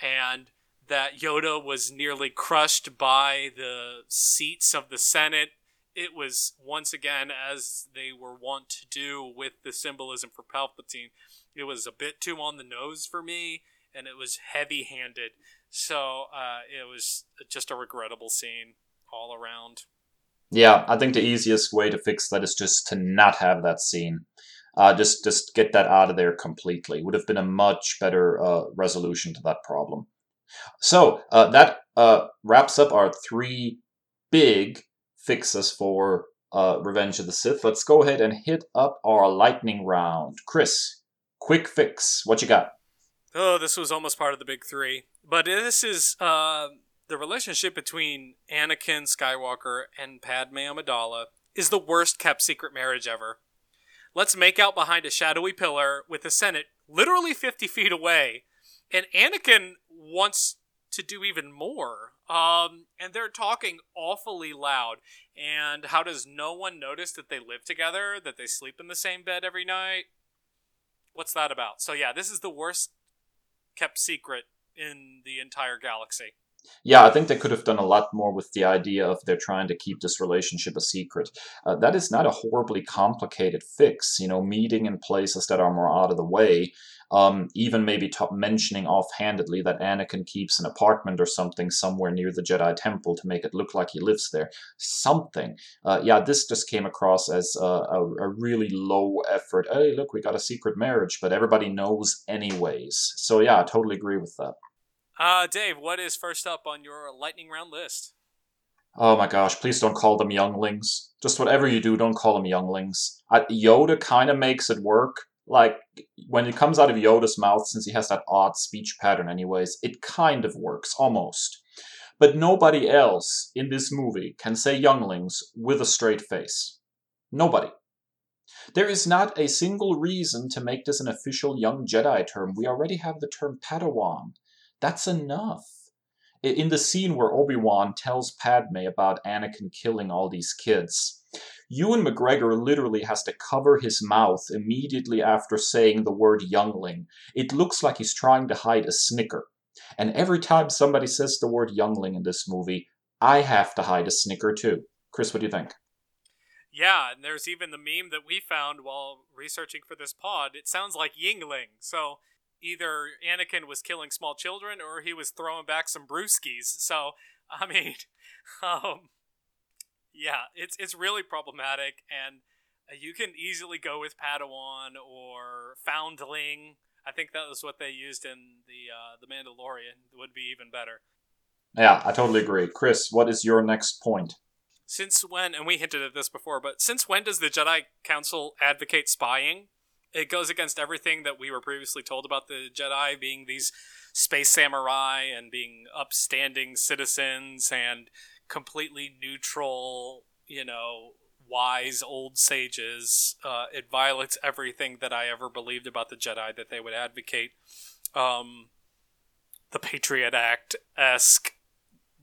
Speaker 2: and that Yoda was nearly crushed by the seats of the Senate it was once again as they were wont to do with the symbolism for Palpatine. It was a bit too on the nose for me, and it was heavy-handed. So uh, it was just a regrettable scene all around.
Speaker 1: Yeah, I think the easiest way to fix that is just to not have that scene. Uh, just just get that out of there completely. Would have been a much better uh, resolution to that problem. So uh, that uh, wraps up our three big fixes for uh, Revenge of the Sith. Let's go ahead and hit up our lightning round. Kris, quick fix. What you got?
Speaker 2: Oh, this was almost part of the big three. But this is uh, the relationship between Anakin Skywalker and Padme Amidala is the worst kept secret marriage ever. let's make out behind a shadowy pillar with the Senate literally 50 feet away. And Anakin wants to do even more. Um, and they're talking awfully loud. And how does no one notice that they live together, that they sleep in the same bed every night? What's that about? So, yeah, this is the worst kept secret in the entire galaxy.
Speaker 1: Yeah, I think they could have done a lot more with the idea of they're trying to keep this relationship a secret. Uh, that is not a horribly complicated fix, you know, meeting in places that are more out of the way. Um, even maybe top mentioning offhandedly that Anakin keeps an apartment or something somewhere near the Jedi Temple to make it look like he lives there. Something. Uh, yeah, this just came across as a, a, a really low effort. Hey, look, we got a secret marriage, but everybody knows anyways. So yeah, I totally agree with that.
Speaker 2: Uh, Dave, what is first up on your lightning round list?
Speaker 1: Oh my gosh, please don't call them younglings. Just whatever you do, don't call them younglings. I, Yoda kind of makes it work. Like, when it comes out of Yoda's mouth, since he has that odd speech pattern, anyways, it kind of works, almost. But nobody else in this movie can say younglings with a straight face. Nobody. There is not a single reason to make this an official young Jedi term. We already have the term Padawan. That's enough. In the scene where Obi Wan tells Padme about Anakin killing all these kids, Ewan McGregor literally has to cover his mouth immediately after saying the word youngling. It looks like he's trying to hide a snicker. And every time somebody says the word youngling in this movie, I have to hide a snicker too. Kris, what do you think?
Speaker 2: Yeah, and there's even the meme that we found while researching for this pod. It sounds like Yuengling. So either Anakin was killing small children or he was throwing back some brewskis. So, I mean, um, yeah, it's it's really problematic, and you can easily go with Padawan or Foundling. I think that was what they used in the uh, the Mandalorian. It would be even better.
Speaker 1: Yeah, I totally agree. Kris, what is your next point?
Speaker 2: Since when, and we hinted at this before, but since when does the Jedi Council advocate spying? it goes against everything that we were previously told about the Jedi being these space samurai and being upstanding citizens and completely neutral, you know, wise old sages. Uh, it violates everything that I ever believed about the Jedi that they would advocate. Um, the Patriot Act esque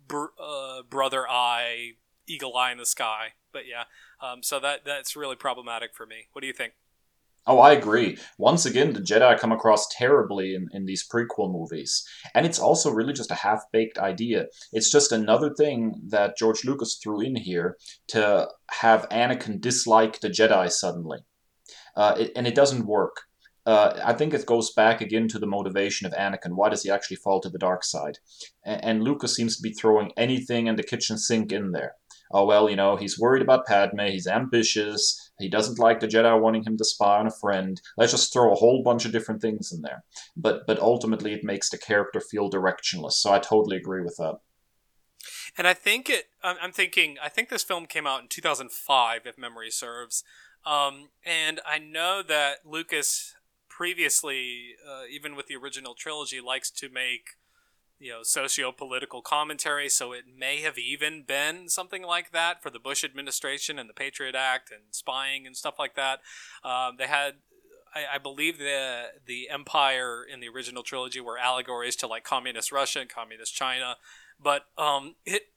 Speaker 2: br- uh, brother eye, eagle eye in the sky. But yeah, um, so that that's really problematic for me. What do you think?
Speaker 1: Oh, I agree. Once again, the Jedi come across terribly in, in these prequel movies. And it's also really just a half baked idea. It's just another thing that George Lucas threw in here to have Anakin dislike the Jedi suddenly. Uh, it, and it doesn't work. Uh, I think it goes back again to the motivation of Anakin. Why does he actually fall to the dark side? And, and Lucas seems to be throwing anything in the kitchen sink in there oh well, you know, he's worried about Padme, he's ambitious, he doesn't like the Jedi wanting him to spy on a friend. Let's just throw a whole bunch of different things in there. But but ultimately, it makes the character feel directionless. So I totally agree with that.
Speaker 2: And I think it. I'm thinking. I think this film came out in 2005, if memory serves. Um, and I know that Lucas previously, uh, even with the original trilogy, likes to make you know socio-political commentary so it may have even been something like that for the bush administration and the patriot act and spying and stuff like that. Um, they had I, I, believe the the empire in the original trilogy were allegories to like communist russia and communist china but um, it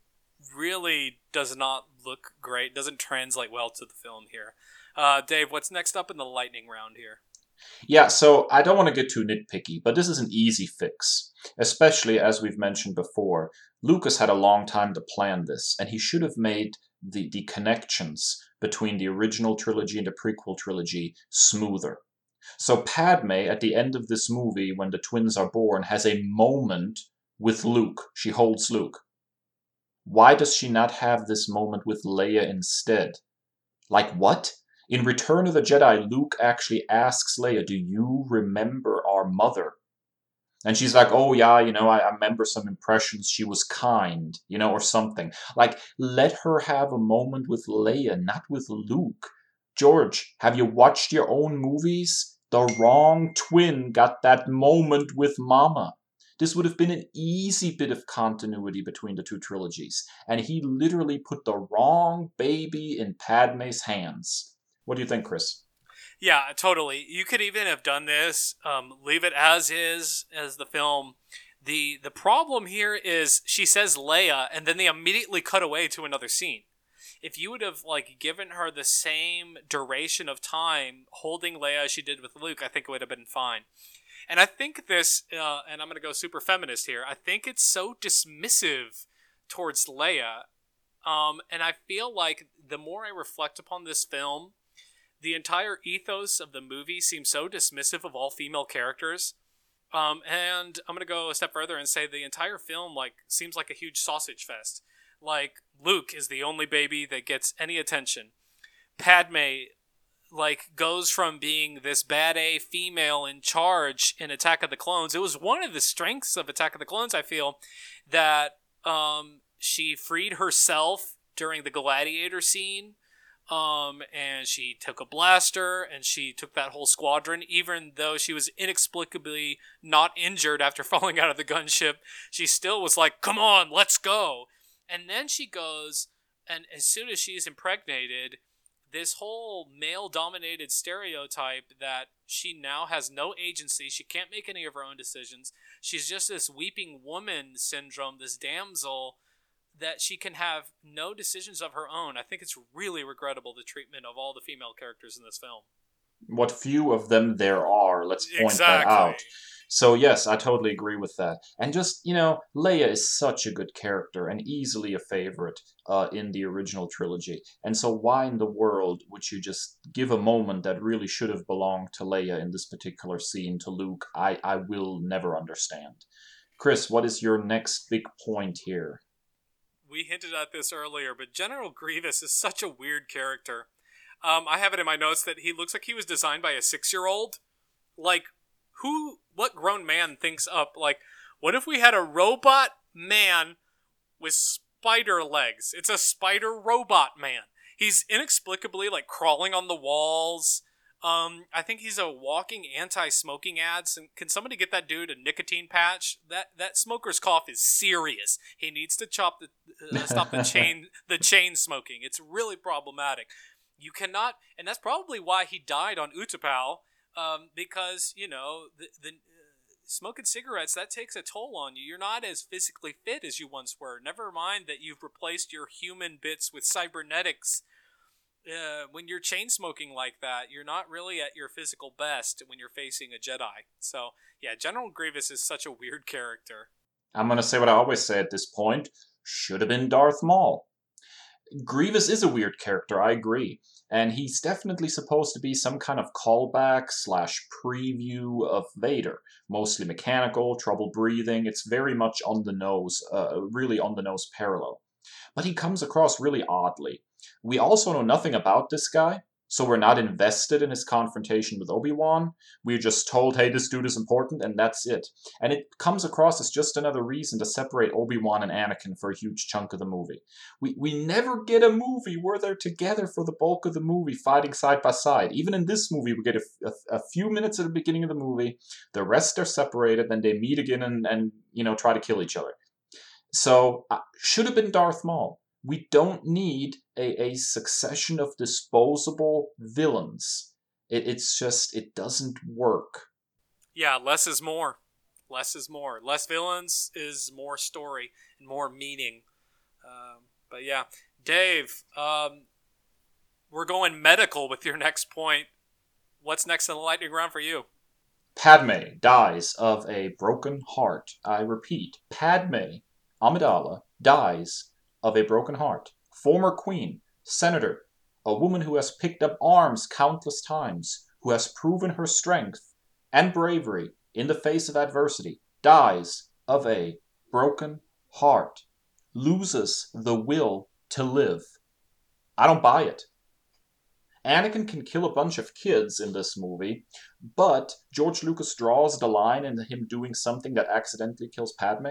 Speaker 2: really does not look great doesn't translate well to the film here. Uh, dave what's next up in the lightning round here
Speaker 1: yeah, so I don't want to get too nitpicky, but this is an easy fix. Especially as we've mentioned before, Lucas had a long time to plan this, and he should have made the, the connections between the original trilogy and the prequel trilogy smoother. So Padme, at the end of this movie, when the twins are born, has a moment with Luke. She holds Luke. Why does she not have this moment with Leia instead? Like what? In Return of the Jedi, Luke actually asks Leia, Do you remember our mother? And she's like, Oh, yeah, you know, I, I remember some impressions. She was kind, you know, or something. Like, let her have a moment with Leia, not with Luke. George, have you watched your own movies? The wrong twin got that moment with Mama. This would have been an easy bit of continuity between the two trilogies, and he literally put the wrong baby in Padme's hands. What do you think, Kris?
Speaker 2: Yeah, totally. You could even have done this, um, leave it as is as the film. the The problem here is she says Leia, and then they immediately cut away to another scene. If you would have like given her the same duration of time holding Leia as she did with Luke, I think it would have been fine. And I think this, uh, and I'm going to go super feminist here. I think it's so dismissive towards Leia, um, and I feel like the more I reflect upon this film the entire ethos of the movie seems so dismissive of all female characters. Um, and I'm gonna go a step further and say the entire film like seems like a huge sausage fest. Like Luke is the only baby that gets any attention. Padme like goes from being this bad A female in charge in Attack of the Clones. It was one of the strengths of Attack of the Clones. I feel that um, she freed herself during the gladiator scene um, and she took a blaster and she took that whole squadron, even though she was inexplicably not injured after falling out of the gunship. She still was like, come on, let's go. And then she goes, and as soon as she's impregnated, this whole male dominated stereotype that she now has no agency, she can't make any of her own decisions. She's just this weeping woman syndrome, this damsel that she can have no decisions of her own. I think it's really regrettable the treatment of all the female characters in this film.
Speaker 1: What few of them there are, let's point exactly. that out. So yes, I totally agree with that. And just you know, Leia is such a good character and easily a favorite uh, in the original trilogy. And so why in the world would you just give a moment that really should have belonged to Leia in this particular scene to Luke? I I will never understand. Kris, what is your next big point here?
Speaker 2: We hinted at this earlier, but General Grievous is such a weird character. Um, I have it in my notes that he looks like he was designed by a six-year-old. Like, who? What grown man thinks up? Like, what if we had a robot man with spider legs? It's a spider robot man. He's inexplicably like crawling on the walls. Um, I think he's a walking anti-smoking ad. Can somebody get that dude a nicotine patch? That that smoker's cough is serious. He needs to chop the uh, stop the chain the chain smoking. It's really problematic. You cannot, and that's probably why he died on Utapau. Um, because you know the the uh, smoking cigarettes that takes a toll on you. You're not as physically fit as you once were. Never mind that you've replaced your human bits with cybernetics uh, when you're chain smoking like that, you're not really at your physical best when you're facing a Jedi. So, yeah, General Grievous is such a weird character.
Speaker 1: I'm going to say what I always say at this point should have been Darth Maul. Grievous is a weird character, I agree. And he's definitely supposed to be some kind of callback slash preview of Vader. Mostly mechanical, trouble breathing. It's very much on the nose, uh, really on the nose parallel. But he comes across really oddly. We also know nothing about this guy, so we're not invested in his confrontation with Obi-Wan. We're just told, hey, this dude is important, and that's it. And it comes across as just another reason to separate Obi-Wan and Anakin for a huge chunk of the movie. We, we never get a movie where they're together for the bulk of the movie, fighting side by side. Even in this movie, we get a, a, a few minutes at the beginning of the movie. The rest are separated, then they meet again and, and you know, try to kill each other. So, uh, should have been Darth Maul we don't need a, a succession of disposable villains. It, it's just, it doesn't work.
Speaker 2: Yeah, less is more. Less is more. Less villains is more story and more meaning. Um, but yeah, Dave, um, we're going medical with your next point. What's next in the lightning round for you?
Speaker 1: Padme dies of a broken heart. I repeat, Padme Amidala dies of a broken heart, former queen, senator, a woman who has picked up arms countless times, who has proven her strength and bravery in the face of adversity, dies of a broken heart, loses the will to live. I don't buy it. Anakin can kill a bunch of kids in this movie, but George Lucas draws the line in him doing something that accidentally kills Padme.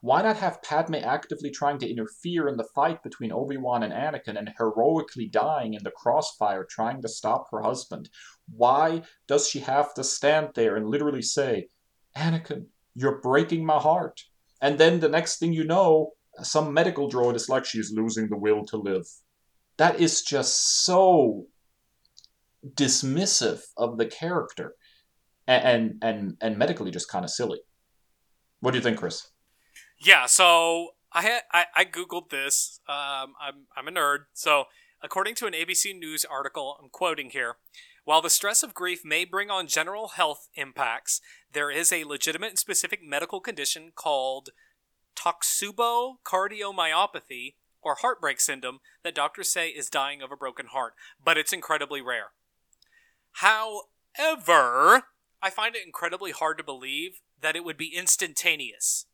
Speaker 1: Why not have Padme actively trying to interfere in the fight between Obi-Wan and Anakin and heroically dying in the crossfire trying to stop her husband? Why does she have to stand there and literally say, Anakin, you're breaking my heart? And then the next thing you know, some medical droid is like she's losing the will to live. That is just so dismissive of the character and and and, and medically just kind of silly. What do you think, Kris?
Speaker 2: Yeah, so I had I, I googled this. Um, I'm I'm a nerd, so according to an ABC News article, I'm quoting here. While the stress of grief may bring on general health impacts, there is a legitimate and specific medical condition called Takotsubo cardiomyopathy or heartbreak syndrome that doctors say is dying of a broken heart, but it's incredibly rare. However, I find it incredibly hard to believe that it would be instantaneous.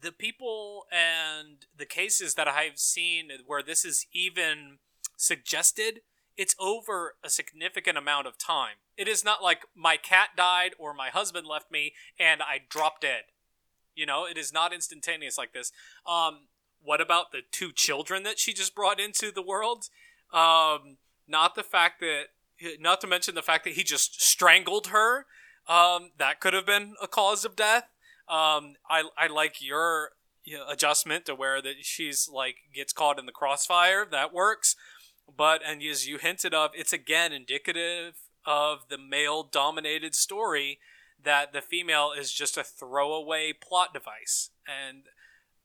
Speaker 2: The people and the cases that I've seen where this is even suggested, it's over a significant amount of time. It is not like my cat died or my husband left me and I dropped dead. You know, it is not instantaneous like this. Um, what about the two children that she just brought into the world? Um, not the fact that not to mention the fact that he just strangled her. Um, that could have been a cause of death. Um, I I like your you know, adjustment to where that she's like gets caught in the crossfire. That works. But and as you hinted of, it's again indicative of the male dominated story that the female is just a throwaway plot device. And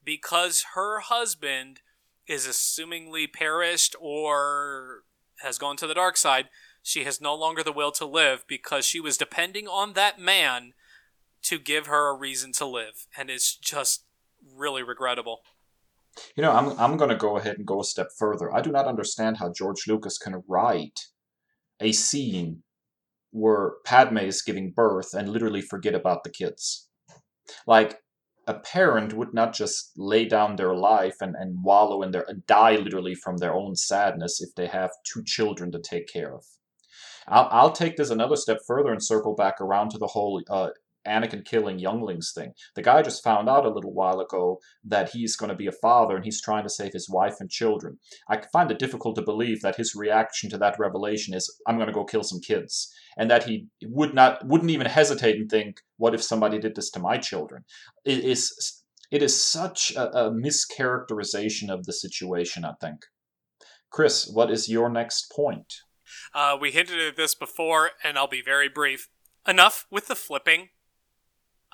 Speaker 2: because her husband is assumingly perished or has gone to the dark side, she has no longer the will to live because she was depending on that man to give her a reason to live. And it's just really regrettable.
Speaker 1: You know, I'm, I'm going to go ahead and go a step further. I do not understand how George Lucas can write a scene where Padme is giving birth and literally forget about the kids. Like, a parent would not just lay down their life and, and wallow in their die literally from their own sadness if they have two children to take care of. I'll, I'll take this another step further and circle back around to the whole uh, Anakin killing younglings thing. The guy just found out a little while ago that he's going to be a father and he's trying to save his wife and children. I find it difficult to believe that his reaction to that revelation is, "I'm going to go kill some kids," and that he would not wouldn't even hesitate and think, "What if somebody did this to my children?" It is it is such a, a mischaracterization of the situation. I think. Kris, what is your next point?
Speaker 2: Uh, we hinted at this before, and I'll be very brief. Enough with the flipping.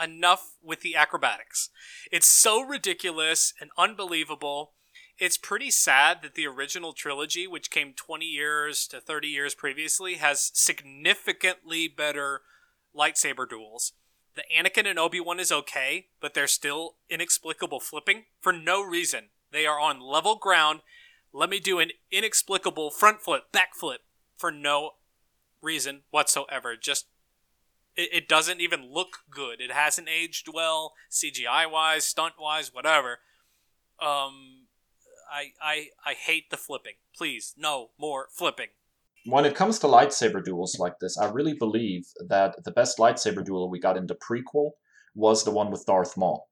Speaker 2: Enough with the acrobatics. It's so ridiculous and unbelievable. It's pretty sad that the original trilogy, which came 20 years to 30 years previously, has significantly better lightsaber duels. The Anakin and Obi Wan is okay, but they're still inexplicable flipping for no reason. They are on level ground. Let me do an inexplicable front flip, back flip, for no reason whatsoever. Just it, it doesn't even look good. It hasn't aged well, CGI wise, stunt wise, whatever. Um, I I I hate the flipping. Please, no more flipping.
Speaker 1: When it comes to lightsaber duels like this, I really believe that the best lightsaber duel we got in the prequel was the one with Darth Maul.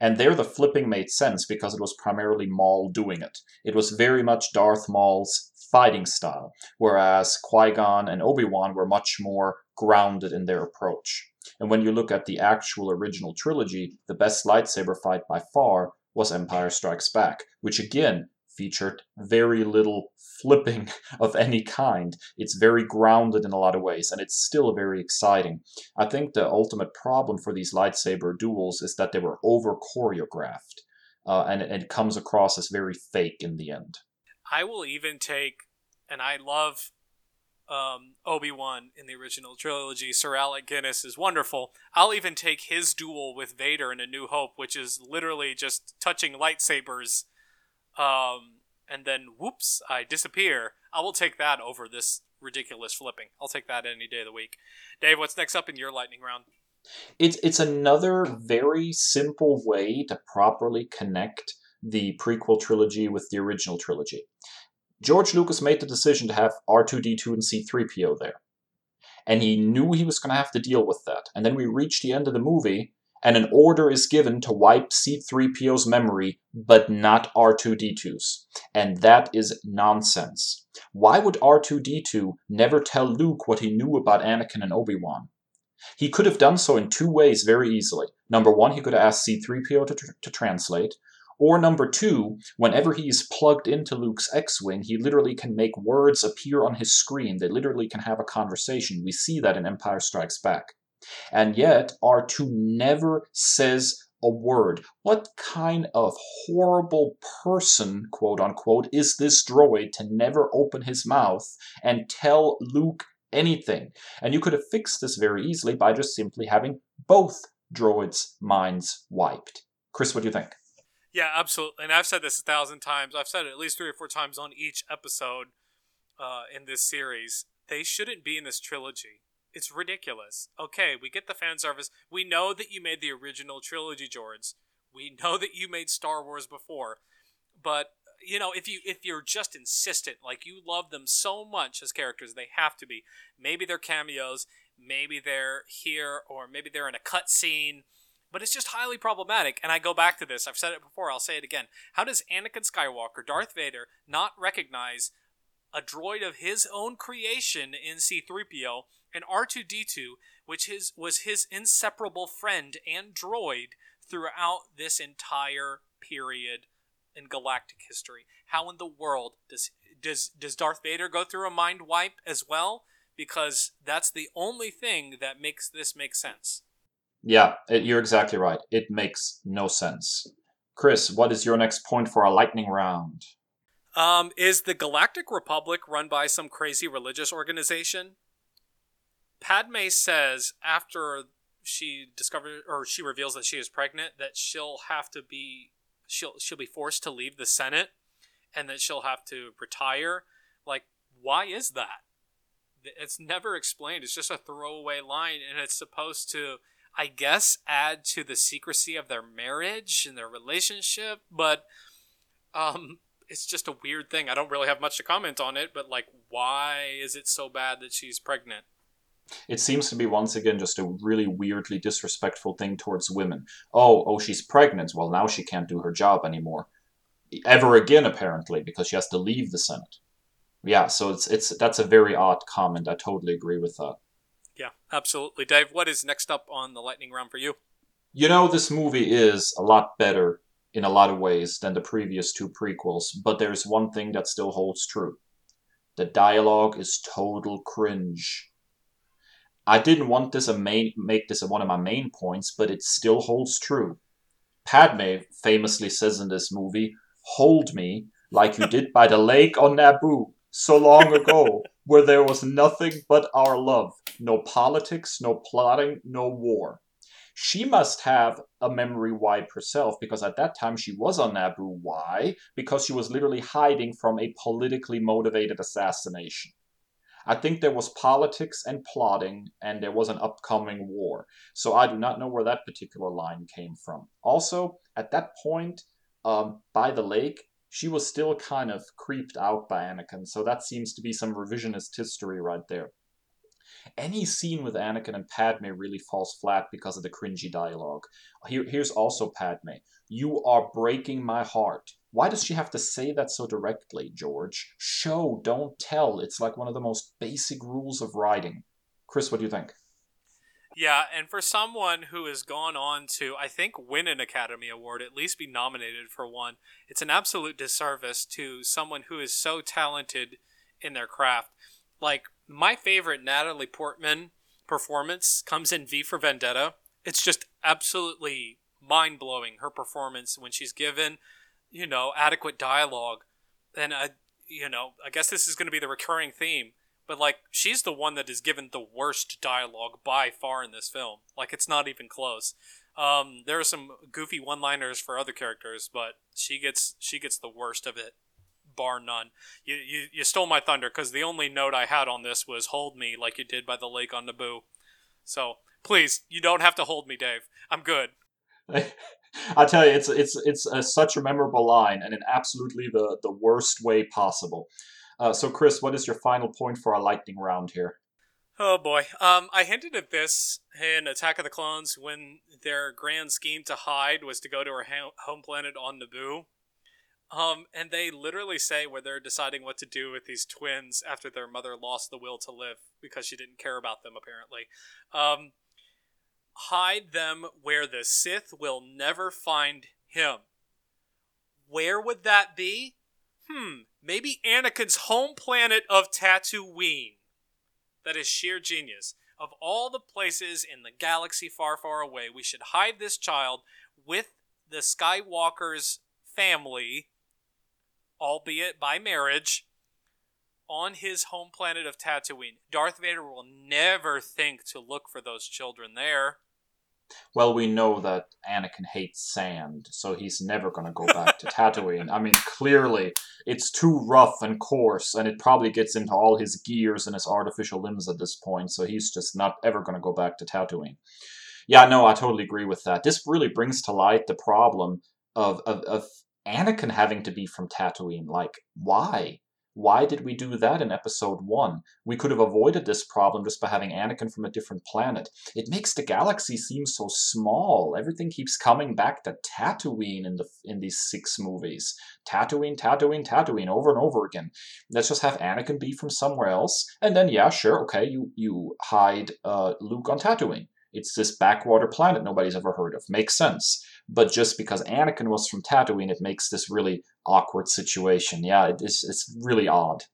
Speaker 1: And there the flipping made sense because it was primarily Maul doing it. It was very much Darth Maul's fighting style, whereas Qui Gon and Obi Wan were much more grounded in their approach. And when you look at the actual original trilogy, the best lightsaber fight by far was Empire Strikes Back, which again featured very little flipping of any kind. It's very grounded in a lot of ways, and it's still very exciting. I think the ultimate problem for these lightsaber duels is that they were over choreographed, uh, and it comes across as very fake in the end.
Speaker 2: I will even take, and I love um, Obi Wan in the original trilogy. Sir Alec Guinness is wonderful. I'll even take his duel with Vader in A New Hope, which is literally just touching lightsabers, um, and then whoops, I disappear. I will take that over this ridiculous flipping. I'll take that any day of the week. Dave, what's next up in your lightning round?
Speaker 1: It's it's another very simple way to properly connect the prequel trilogy with the original trilogy. George Lucas made the decision to have R2D2 and C3PO there. And he knew he was going to have to deal with that. And then we reach the end of the movie, and an order is given to wipe C3PO's memory, but not R2D2's. And that is nonsense. Why would R2D2 never tell Luke what he knew about Anakin and Obi Wan? He could have done so in two ways very easily. Number one, he could have asked C3PO to, tr- to translate, Or number two, whenever he's plugged into Luke's X Wing, he literally can make words appear on his screen. They literally can have a conversation. We see that in Empire Strikes Back. And yet, R2 never says a word. What kind of horrible person, quote unquote, is this droid to never open his mouth and tell Luke anything? And you could have fixed this very easily by just simply having both droids' minds wiped. Kris, what do you think?
Speaker 2: Yeah, absolutely. And I've said this a thousand times. I've said it at least three or four times on each episode uh, in this series. They shouldn't be in this trilogy. It's ridiculous. Okay, we get the fan service. We know that you made the original trilogy, George. We know that you made Star Wars before. But you know, if you if you're just insistent, like you love them so much as characters, they have to be. Maybe they're cameos, maybe they're here, or maybe they're in a cut scene but it's just highly problematic. And I go back to this. I've said it before. I'll say it again. How does Anakin Skywalker, Darth Vader, not recognize a droid of his own creation in C-3PO and R2D2, which his was his inseparable friend and droid throughout this entire period in galactic history? How in the world does does does Darth Vader go through a mind wipe as well? Because that's the only thing that makes this make sense.
Speaker 1: Yeah, it, you're exactly right. It makes no sense. Kris, what is your next point for our lightning round?
Speaker 2: Um, is the Galactic Republic run by some crazy religious organization? Padme says after she discovers or she reveals that she is pregnant that she'll have to be she'll she'll be forced to leave the Senate and that she'll have to retire. Like, why is that? It's never explained. It's just a throwaway line, and it's supposed to I guess, add to the secrecy of their marriage and their relationship, but um, it's just a weird thing. I don't really have much to comment on it, but like, why is it so bad that she's pregnant?
Speaker 1: It seems to be once again just a really weirdly disrespectful thing towards women. Oh, oh, she's pregnant. Well, now she can't do her job anymore, ever again, apparently, because she has to leave the Senate. Yeah, so it's it's that's a very odd comment. I totally agree with that.
Speaker 2: Absolutely. Dave, what is next up on the lightning round for you?
Speaker 1: You know, this movie is a lot better in a lot of ways than the previous two prequels, but there's one thing that still holds true. The dialogue is total cringe. I didn't want this a main, make this one of my main points, but it still holds true. Padme famously says in this movie, Hold me like you did by the lake on Naboo so long ago where there was nothing but our love. No politics, no plotting, no war. She must have a memory wipe herself because at that time she was on Naboo. Why? Because she was literally hiding from a politically motivated assassination. I think there was politics and plotting, and there was an upcoming war. So I do not know where that particular line came from. Also, at that point, um, by the lake, she was still kind of creeped out by Anakin, so that seems to be some revisionist history right there. Any scene with Anakin and Padme really falls flat because of the cringy dialogue. Here, here's also Padme. You are breaking my heart. Why does she have to say that so directly, George? Show, don't tell. It's like one of the most basic rules of writing. Kris, what do you think?
Speaker 2: Yeah, and for someone who has gone on to, I think, win an Academy Award, at least be nominated for one, it's an absolute disservice to someone who is so talented in their craft. Like, my favorite Natalie Portman performance comes in V for Vendetta. It's just absolutely mind blowing, her performance when she's given, you know, adequate dialogue. And, I, you know, I guess this is going to be the recurring theme but like she's the one that is given the worst dialogue by far in this film. Like it's not even close. Um, there are some goofy one-liners for other characters, but she gets she gets the worst of it, bar none. You you, you stole my thunder because the only note I had on this was "Hold me like you did by the lake on Naboo." So please, you don't have to hold me, Dave. I'm good.
Speaker 1: I tell you, it's it's it's a, such a memorable line, and in absolutely the the worst way possible. Uh, so, Kris, what is your final point for our lightning round here?
Speaker 2: Oh boy. Um, I hinted at this in Attack of the Clones when their grand scheme to hide was to go to her ha- home planet on Naboo. Um, and they literally say where they're deciding what to do with these twins after their mother lost the will to live because she didn't care about them, apparently. Um, hide them where the Sith will never find him. Where would that be? Hmm, maybe Anakin's home planet of Tatooine. That is sheer genius. Of all the places in the galaxy far, far away, we should hide this child with the Skywalker's family, albeit by marriage, on his home planet of Tatooine. Darth Vader will never think to look for those children there.
Speaker 1: Well, we know that Anakin hates sand, so he's never going to go back to Tatooine. I mean, clearly, it's too rough and coarse, and it probably gets into all his gears and his artificial limbs at this point, so he's just not ever going to go back to Tatooine. Yeah, no, I totally agree with that. This really brings to light the problem of, of, of Anakin having to be from Tatooine. Like, why? Why did we do that in episode 1? We could have avoided this problem just by having Anakin from a different planet. It makes the galaxy seem so small. Everything keeps coming back to Tatooine in the in these six movies. Tatooine, Tatooine, Tatooine over and over again. Let's just have Anakin be from somewhere else and then yeah, sure, okay, you you hide uh, Luke on Tatooine. It's this backwater planet nobody's ever heard of. Makes sense. But just because Anakin was from Tatooine, it makes this really awkward situation. Yeah, it is, it's really odd.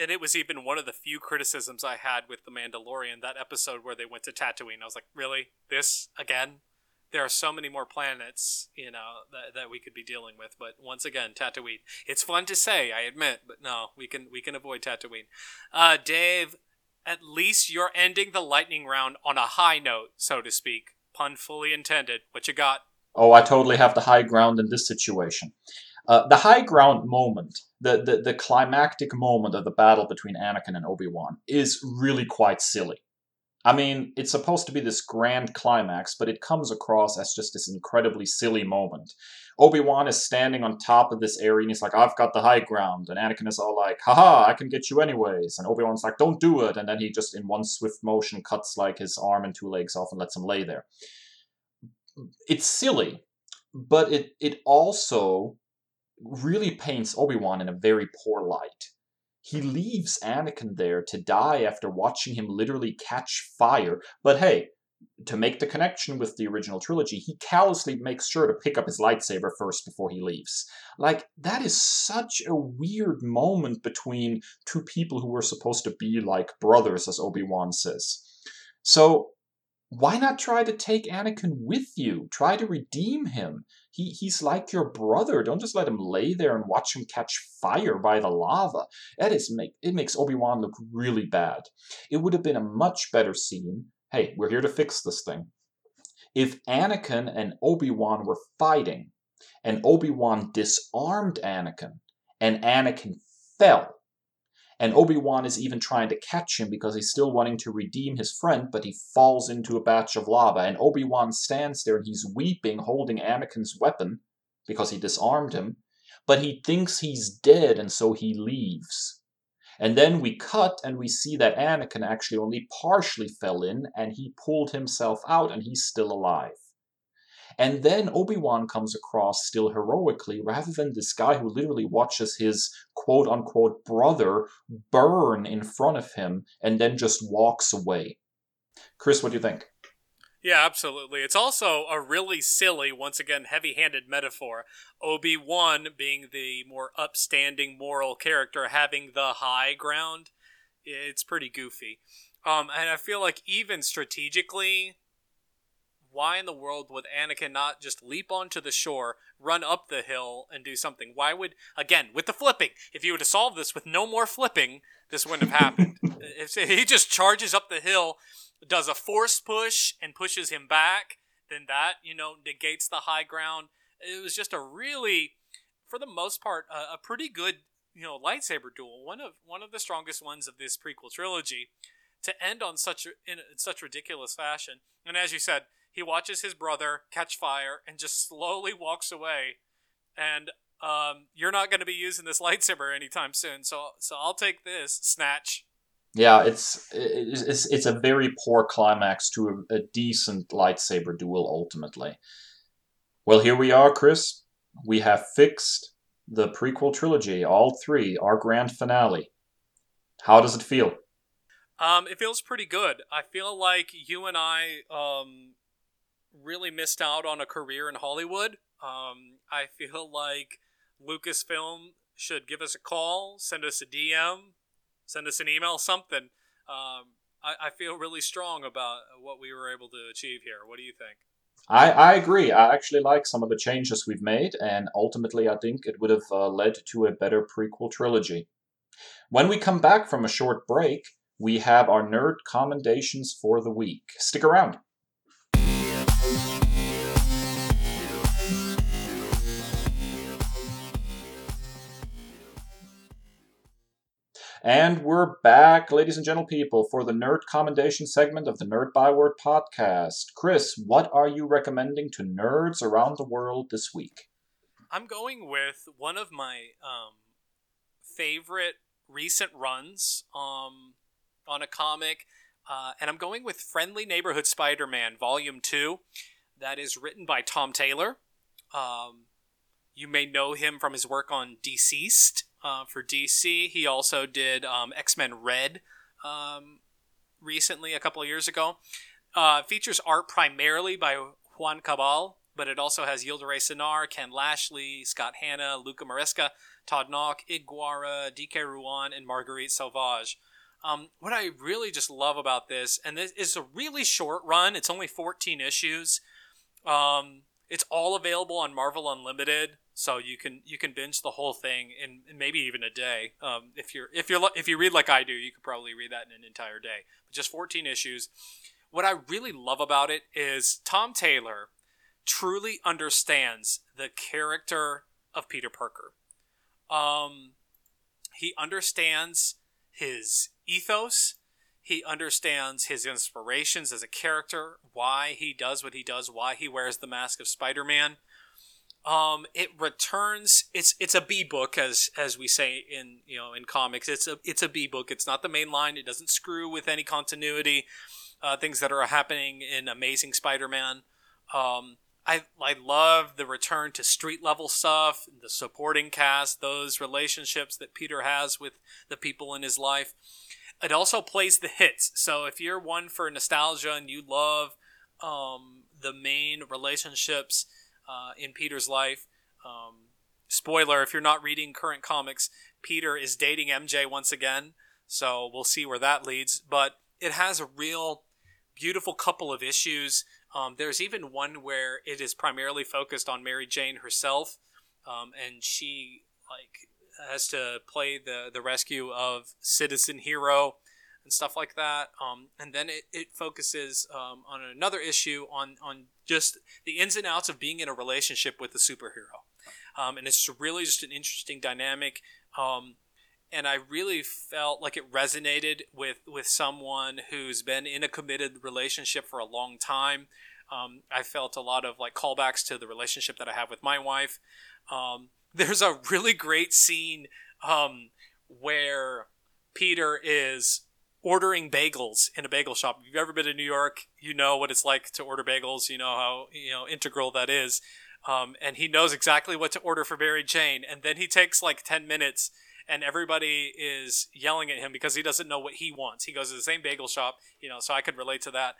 Speaker 2: And it was even one of the few criticisms I had with The Mandalorian, that episode where they went to Tatooine. I was like, really? This again? There are so many more planets, you know, that, that we could be dealing with. But once again, Tatooine. It's fun to say, I admit, but no, we can we can avoid Tatooine. Uh, Dave, at least you're ending the lightning round on a high note, so to speak. Pun fully intended. What you got?
Speaker 1: Oh, I totally have the high ground in this situation. Uh, the high ground moment, the, the, the climactic moment of the battle between Anakin and Obi Wan, is really quite silly. I mean, it's supposed to be this grand climax, but it comes across as just this incredibly silly moment. Obi Wan is standing on top of this area and he's like, I've got the high ground. And Anakin is all like, haha, I can get you anyways. And Obi Wan's like, don't do it. And then he just, in one swift motion, cuts like his arm and two legs off and lets him lay there. It's silly, but it, it also really paints Obi Wan in a very poor light. He leaves Anakin there to die after watching him literally catch fire. But hey, to make the connection with the original trilogy, he callously makes sure to pick up his lightsaber first before he leaves. Like, that is such a weird moment between two people who were supposed to be like brothers, as Obi Wan says. So, why not try to take Anakin with you? Try to redeem him. He, he's like your brother. Don't just let him lay there and watch him catch fire by the lava. That is make it makes Obi-Wan look really bad. It would have been a much better scene hey, we're here to fix this thing. If Anakin and Obi Wan were fighting, and Obi Wan disarmed Anakin, and Anakin fell, and Obi Wan is even trying to catch him because he's still wanting to redeem his friend, but he falls into a batch of lava, and Obi Wan stands there and he's weeping, holding Anakin's weapon because he disarmed him, but he thinks he's dead, and so he leaves. And then we cut and we see that Anakin actually only partially fell in and he pulled himself out and he's still alive. And then Obi Wan comes across still heroically rather than this guy who literally watches his quote unquote brother burn in front of him and then just walks away. Kris, what do you think?
Speaker 2: Yeah, absolutely. It's also a really silly, once again, heavy handed metaphor. Obi Wan being the more upstanding moral character, having the high ground. It's pretty goofy. Um, and I feel like even strategically, why in the world would Anakin not just leap onto the shore, run up the hill, and do something? Why would, again, with the flipping, if you would have solved this with no more flipping, this wouldn't have happened. if he just charges up the hill does a force push and pushes him back, then that, you know, negates the high ground. It was just a really, for the most part, a, a pretty good, you know, lightsaber duel. One of one of the strongest ones of this prequel trilogy to end on such in such ridiculous fashion. And as you said, he watches his brother catch fire and just slowly walks away. And um, you're not going to be using this lightsaber anytime soon. So so I'll take this snatch.
Speaker 1: Yeah, it's it's it's a very poor climax to a, a decent lightsaber duel ultimately. Well, here we are, Kris. We have fixed the prequel trilogy, all three, our grand finale. How does it feel?
Speaker 2: Um, it feels pretty good. I feel like you and I um, really missed out on a career in Hollywood. Um, I feel like Lucasfilm should give us a call, send us a DM, send us an email, something. Um, I, I feel really strong about what we were able to achieve here. What do you think?
Speaker 1: I, I agree. I actually like some of the changes we've made, and ultimately, I think it would have uh, led to a better prequel trilogy. When we come back from a short break, we have our nerd commendations for the week. Stick around. And we're back, ladies and gentle people, for the nerd commendation segment of the Nerd Byword podcast. Kris, what are you recommending to nerds around the world this week?
Speaker 2: I'm going with one of my um, favorite recent runs um, on a comic, uh, and I'm going with Friendly Neighborhood Spider Man Volume 2. That is written by Tom Taylor. Um, you may know him from his work on DCeased uh, for DC. He also did um, X Men Red um, recently, a couple of years ago. Uh, features art primarily by Juan Cabal, but it also has Yildiray Cinar, Ken Lashley, Scott Hanna, Luca Maresca, Todd Nauck, Iguara, DK Ruan, and Marguerite Sauvage. Um, what I really just love about this, and this is a really short run, it's only 14 issues. Um, it's all available on Marvel Unlimited so you can you can binge the whole thing in, in maybe even a day. Um, if you're if you're if you read like I do, you could probably read that in an entire day. But just 14 issues. What I really love about it is Tom Taylor truly understands the character of Peter Parker. Um, he understands his ethos. He understands his inspirations as a character, why he does what he does, why he wears the mask of Spider Man um, it returns. It's it's a B book as as we say in you know in comics. It's a it's a B book. It's not the main line. It doesn't screw with any continuity. Uh, things that are happening in Amazing Spider-Man. Um, I I love the return to street level stuff, the supporting cast, those relationships that Peter has with the people in his life. It also plays the hits. So if you're one for nostalgia and you love um, the main relationships uh, in Peter's life. Um, spoiler: if you're not reading current comics, Peter is dating MJ once again. So we'll see where that leads. But it has a real beautiful couple of issues. Um, there's even one where it is primarily focused on Mary Jane herself, um, and she like has to play the the rescue of Citizen Hero and stuff like that. Um, and then it, it focuses um, on another issue on, on just the ins and outs of being in a relationship with a superhero. Um, and it's really just an interesting dynamic. Um, and I really felt like it resonated with, with someone who's been in a committed relationship for a long time. Um, I felt a lot of like callbacks to the relationship that I have with my wife. Um, there's a really great scene where Peter is ordering bagels in a bagel shop. If you've ever been to New York, you know what it's like to order bagels. You know how you know integral that is. Um, and he knows exactly what to order for Mary Jane. And then he takes like ten minutes, and everybody is yelling at him because he doesn't know what he wants. He goes to the same bagel shop, you know. So I could relate to that.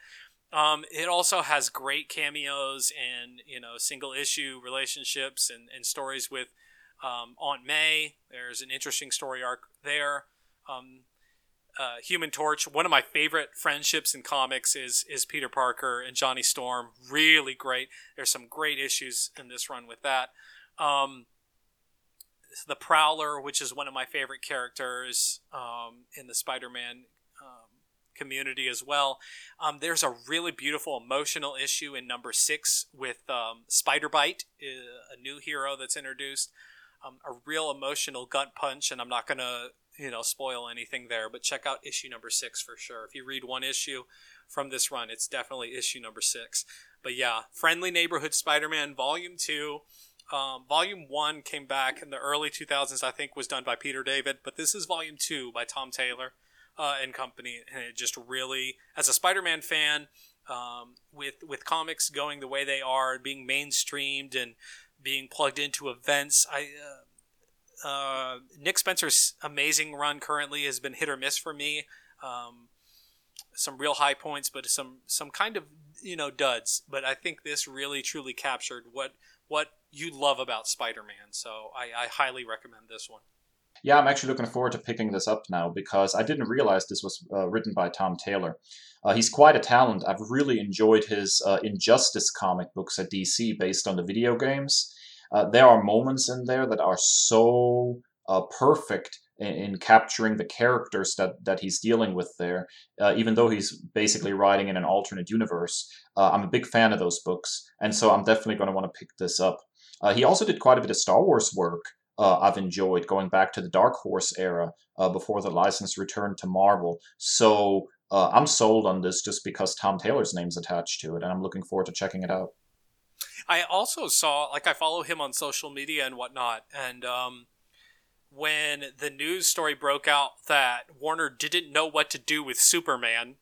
Speaker 2: Um, it also has great cameos and you know single issue relationships and, and stories with um, Aunt May. There's an interesting story arc there. Um, uh, Human Torch. One of my favorite friendships in comics is is Peter Parker and Johnny Storm. Really great. There's some great issues in this run with that. Um, the Prowler, which is one of my favorite characters um, in the Spider-Man um, community as well. Um, there's a really beautiful emotional issue in number six with um, Spider Bite, uh, a new hero that's introduced. Um, a real emotional gut punch, and I'm not going to you know spoil anything there but check out issue number six for sure. If you read one issue from this run it's definitely issue number six. But yeah friendly neighborhood spider-man volume two um, volume one came back in the early 2000s i think was done by peter david but this is volume two by tom taylor uh, and company and it just really as a spider-man fan um, with with comics going the way they are being mainstreamed and being plugged into events i uh, uh, Nick Spencer's amazing run currently has been hit or miss for me. Um, some real high points, but some some kind of you know duds. But I think this really truly captured what what you love about Spider-Man. So I, I highly recommend this one.
Speaker 1: Yeah, I'm actually looking forward to picking this up now because I didn't realize this was uh, written by Tom Taylor. Uh, he's quite a talent. I've really enjoyed his uh, Injustice comic books at DC based on the video games. Uh, there are moments in there that are so uh, perfect in, in, capturing the characters that, that he's dealing with there, uh, even though he's basically writing in an alternate universe. I'm a big fan of those books, and so I'm definitely going to want to pick this up. he also did quite a bit of Star Wars work uh, I've enjoyed going back to the Dark Horse era uh, before the license returned to Marvel. So uh, I'm sold on this just because Tom Taylor's name's attached to it, and I'm looking forward to checking it out.
Speaker 2: I also saw, like, I follow him on social media and whatnot, and um, when the news story broke out that Warner didn't know what to do with Superman,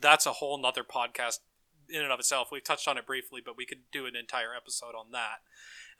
Speaker 2: that's a whole nother podcast in and of itself. We've touched on it briefly, but we could do an entire episode on that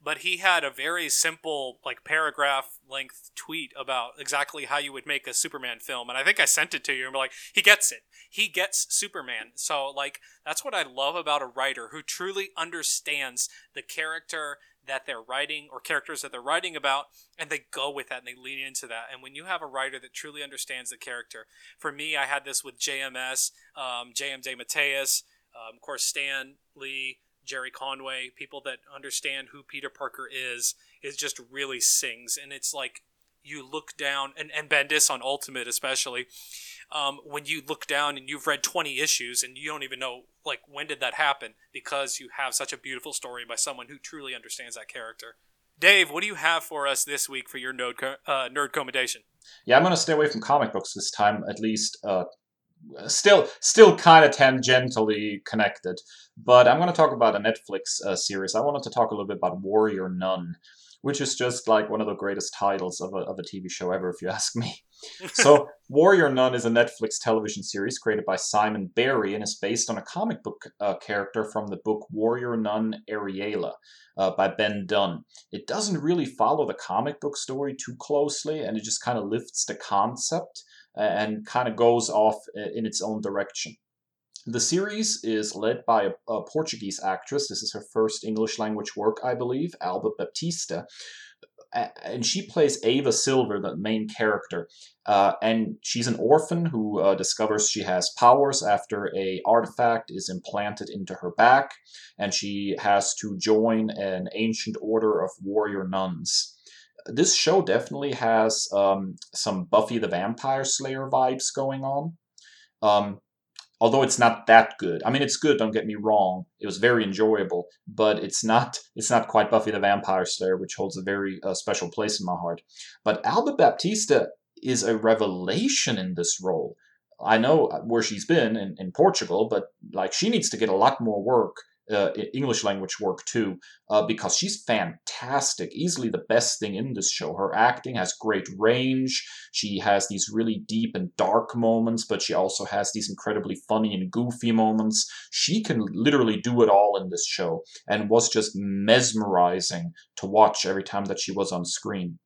Speaker 2: but he had a very simple like paragraph length tweet about exactly how you would make a superman film and i think i sent it to you and we're like he gets it. He gets superman. So like that's what i love about a writer who truly understands the character that they're writing or characters that they're writing about and they go with that and they lean into that. And when you have a writer that truly understands the character for me i had this with jms um, jm DeMatteis um, of course stan lee Gerry Conway, people that understand who Peter Parker is, is just really sings. And it's like you look down, and, and Bendis on Ultimate especially, um, when you look down and you've read 20 issues and you don't even know, like, when did that happen? Because you have such a beautiful story by someone who truly understands that character. Dave, what do you have for us this week for your nerd, uh, nerd commendation?
Speaker 1: Yeah, I'm going to stay away from comic books this time, at least uh, still still kind of tangentially connected. But I'm going to talk about a Netflix uh, series. I wanted to talk a little bit about Warrior Nun, which is just like one of the greatest titles of a, of a TV show ever, if you ask me. so, Warrior Nun is a Netflix television series created by Simon Barry and is based on a comic book uh, character from the book Warrior Nun Areala uh, by Ben Dunn. It doesn't really follow the comic book story too closely, and it just kind of lifts the concept and kind of goes off in its own direction. The series is led by a, a, Portuguese actress. This is her first English language work, I believe, Alba Baptista. And she plays Ava Silver, the main character. Uh, and she's an orphan who uh, discovers she has powers after a artifact is implanted into her back, and she has to join an ancient order of warrior nuns this show definitely has um, some Buffy the Vampire Slayer vibes going on. Um, although it's not that good. I mean, it's good. Don't get me wrong. It was very enjoyable, but it's not. It's not quite Buffy the Vampire Slayer, which holds a very uh, special place in my heart. But Alba Baptista is a revelation in this role. I know where she's been in, in Portugal, but like she needs to get a lot more work uh, English language work too, uh, because she's fantastic. Easily the best thing in this show. Her acting has great range. She has these really deep and dark moments, but she also has these incredibly funny and goofy moments. She can literally do it all in this show and was just mesmerizing to watch every time that she was on screen.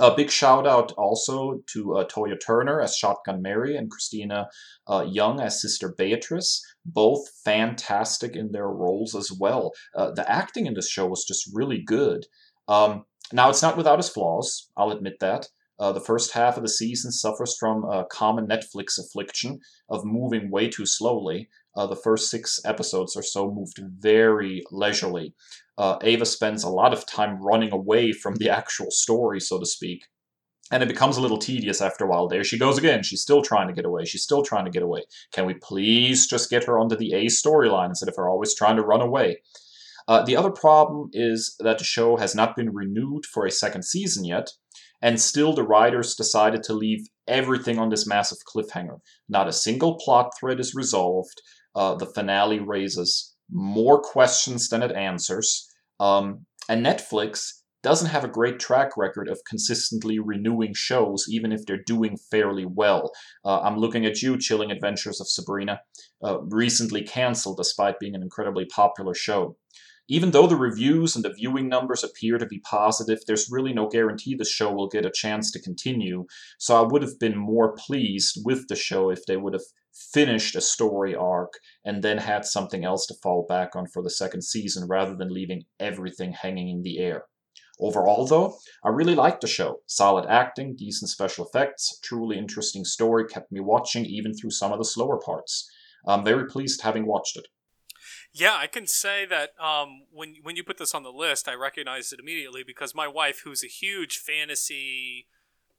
Speaker 1: A big shout out also to uh, Toya Turner as Shotgun Mary and Kristina uh, Young as Sister Beatrice. Both fantastic in their roles as well. Uh, the acting in this show was just really good. Um, now, it's not without its flaws, I'll admit that. Uh, the first half of the season suffers from a common Netflix affliction of moving way too slowly. Uh, the first six episodes or so moved very leisurely uh, Ava spends a lot of time running away from the actual story, so to speak. And it becomes a little tedious after a while. There she goes again. She's still trying to get away. She's still trying to get away. Can we please just get her onto the A storyline instead of her always trying to run away? Uh, the other problem is that the show has not been renewed for a second season yet, and still the writers decided to leave everything on this massive cliffhanger. Not a single plot thread is resolved. Uh, the finale raises more questions than it answers. Um, and Netflix doesn't have a great track record of consistently renewing shows, even if they're doing fairly well. Uh, I'm looking at you, Chilling Adventures of Sabrina, uh, recently canceled despite being an incredibly popular show. Even though the reviews and the viewing numbers appear to be positive, there's really no guarantee the show will get a chance to continue, so I would have been more pleased with the show if they would have finished a story arc and then had something else to fall back on for the second season rather than leaving everything hanging in the air. Overall, though, I really liked the show. Solid acting, decent special effects, truly interesting story kept me watching even through some of the slower parts. I'm very pleased having watched it.
Speaker 2: Yeah, I can say that um, when when you put this on the list, I recognized it immediately because my wife, who's a huge fantasy,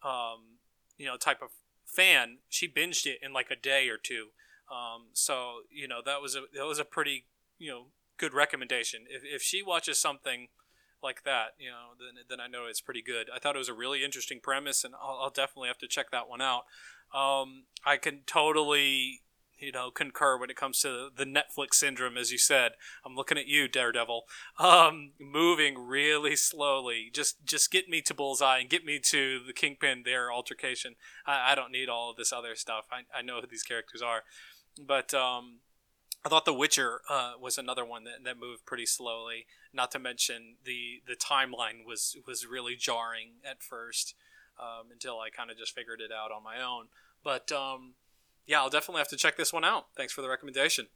Speaker 2: um, you know, type of fan, she binged it in like a day or two. Um, so you know that was a that was a pretty you know good recommendation. If if she watches something like that, you know, then then I know it's pretty good. I thought it was a really interesting premise, and I'll, I'll definitely have to check that one out. Um, I can totally you know concur when it comes to the Netflix syndrome, as you said. I'm looking at you, Daredevil. Um, moving really slowly. Just just get me to Bullseye and get me to the Kingpin. Their altercation. I, I don't need all of this other stuff. I, I know who these characters are, but um, I thought The Witcher uh, was another one that, that moved pretty slowly. Not to mention the the timeline was was really jarring at first um, until I kind of just figured it out on my own. But um, yeah, I'll definitely have to check this one out. Thanks for the recommendation.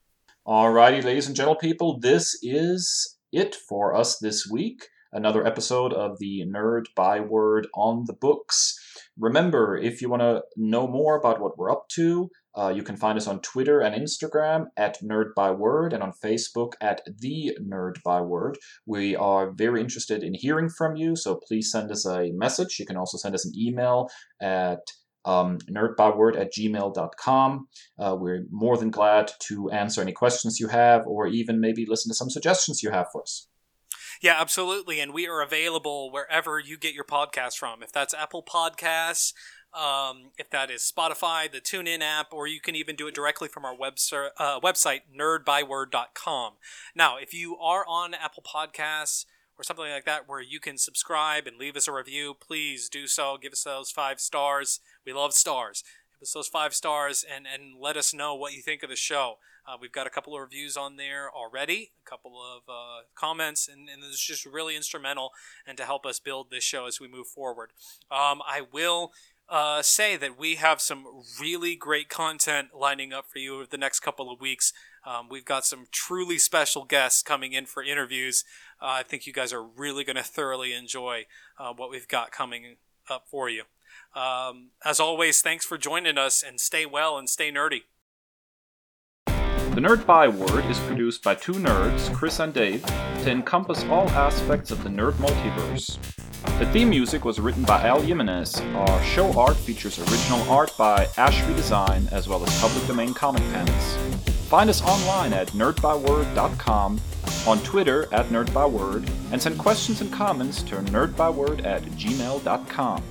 Speaker 1: Alrighty, ladies and gentle people, this is it for us this week. Another episode of the Nerd Byword on the books. Remember, if you want to know more about what we're up to, uh, you can find us on Twitter and Instagram at Nerd by Word and on Facebook at The Nerd by Word. We are very interested in hearing from you, so please send us a message. You can also send us an email at um, nerdbyword at gmail.com. Uh, we're more than glad to answer any questions you have or even maybe listen to some suggestions you have for us.
Speaker 2: Yeah, absolutely. And we are available wherever you get your podcast from. If that's Apple Podcasts, um, if that is Spotify, the TuneIn app, or you can even do it directly from our web ser- uh, website, nerdbyword.com. Now, if you are on Apple Podcasts, or something like that where you can subscribe and leave us a review, please do so. Give us those five stars. We love stars. Give us those five stars and, and let us know what you think of the show. Uh, we've got a couple of reviews on there already, a couple of uh, comments, and, and it's just really instrumental and to help us build this show as we move forward. Um, I will uh, say that we have some really great content lining up for you over the next couple of weeks. Um, we've got some truly special guests coming in for interviews. Uh, I think you guys are really going to thoroughly enjoy uh, what we've got coming up for you. Um, as always, thanks for joining us and stay well and stay nerdy.
Speaker 1: The Nerd Byword is produced by two nerds, Kris and Dave, to encompass all aspects of the nerd multiverse. The theme music was written by Al Jimenez. Our show art features original art by Ashby Design as well as public domain comic panels. Find us online at nerdbyword.com, on Twitter at nerdbyword, and send questions and comments to nerdbyword at gmail.com.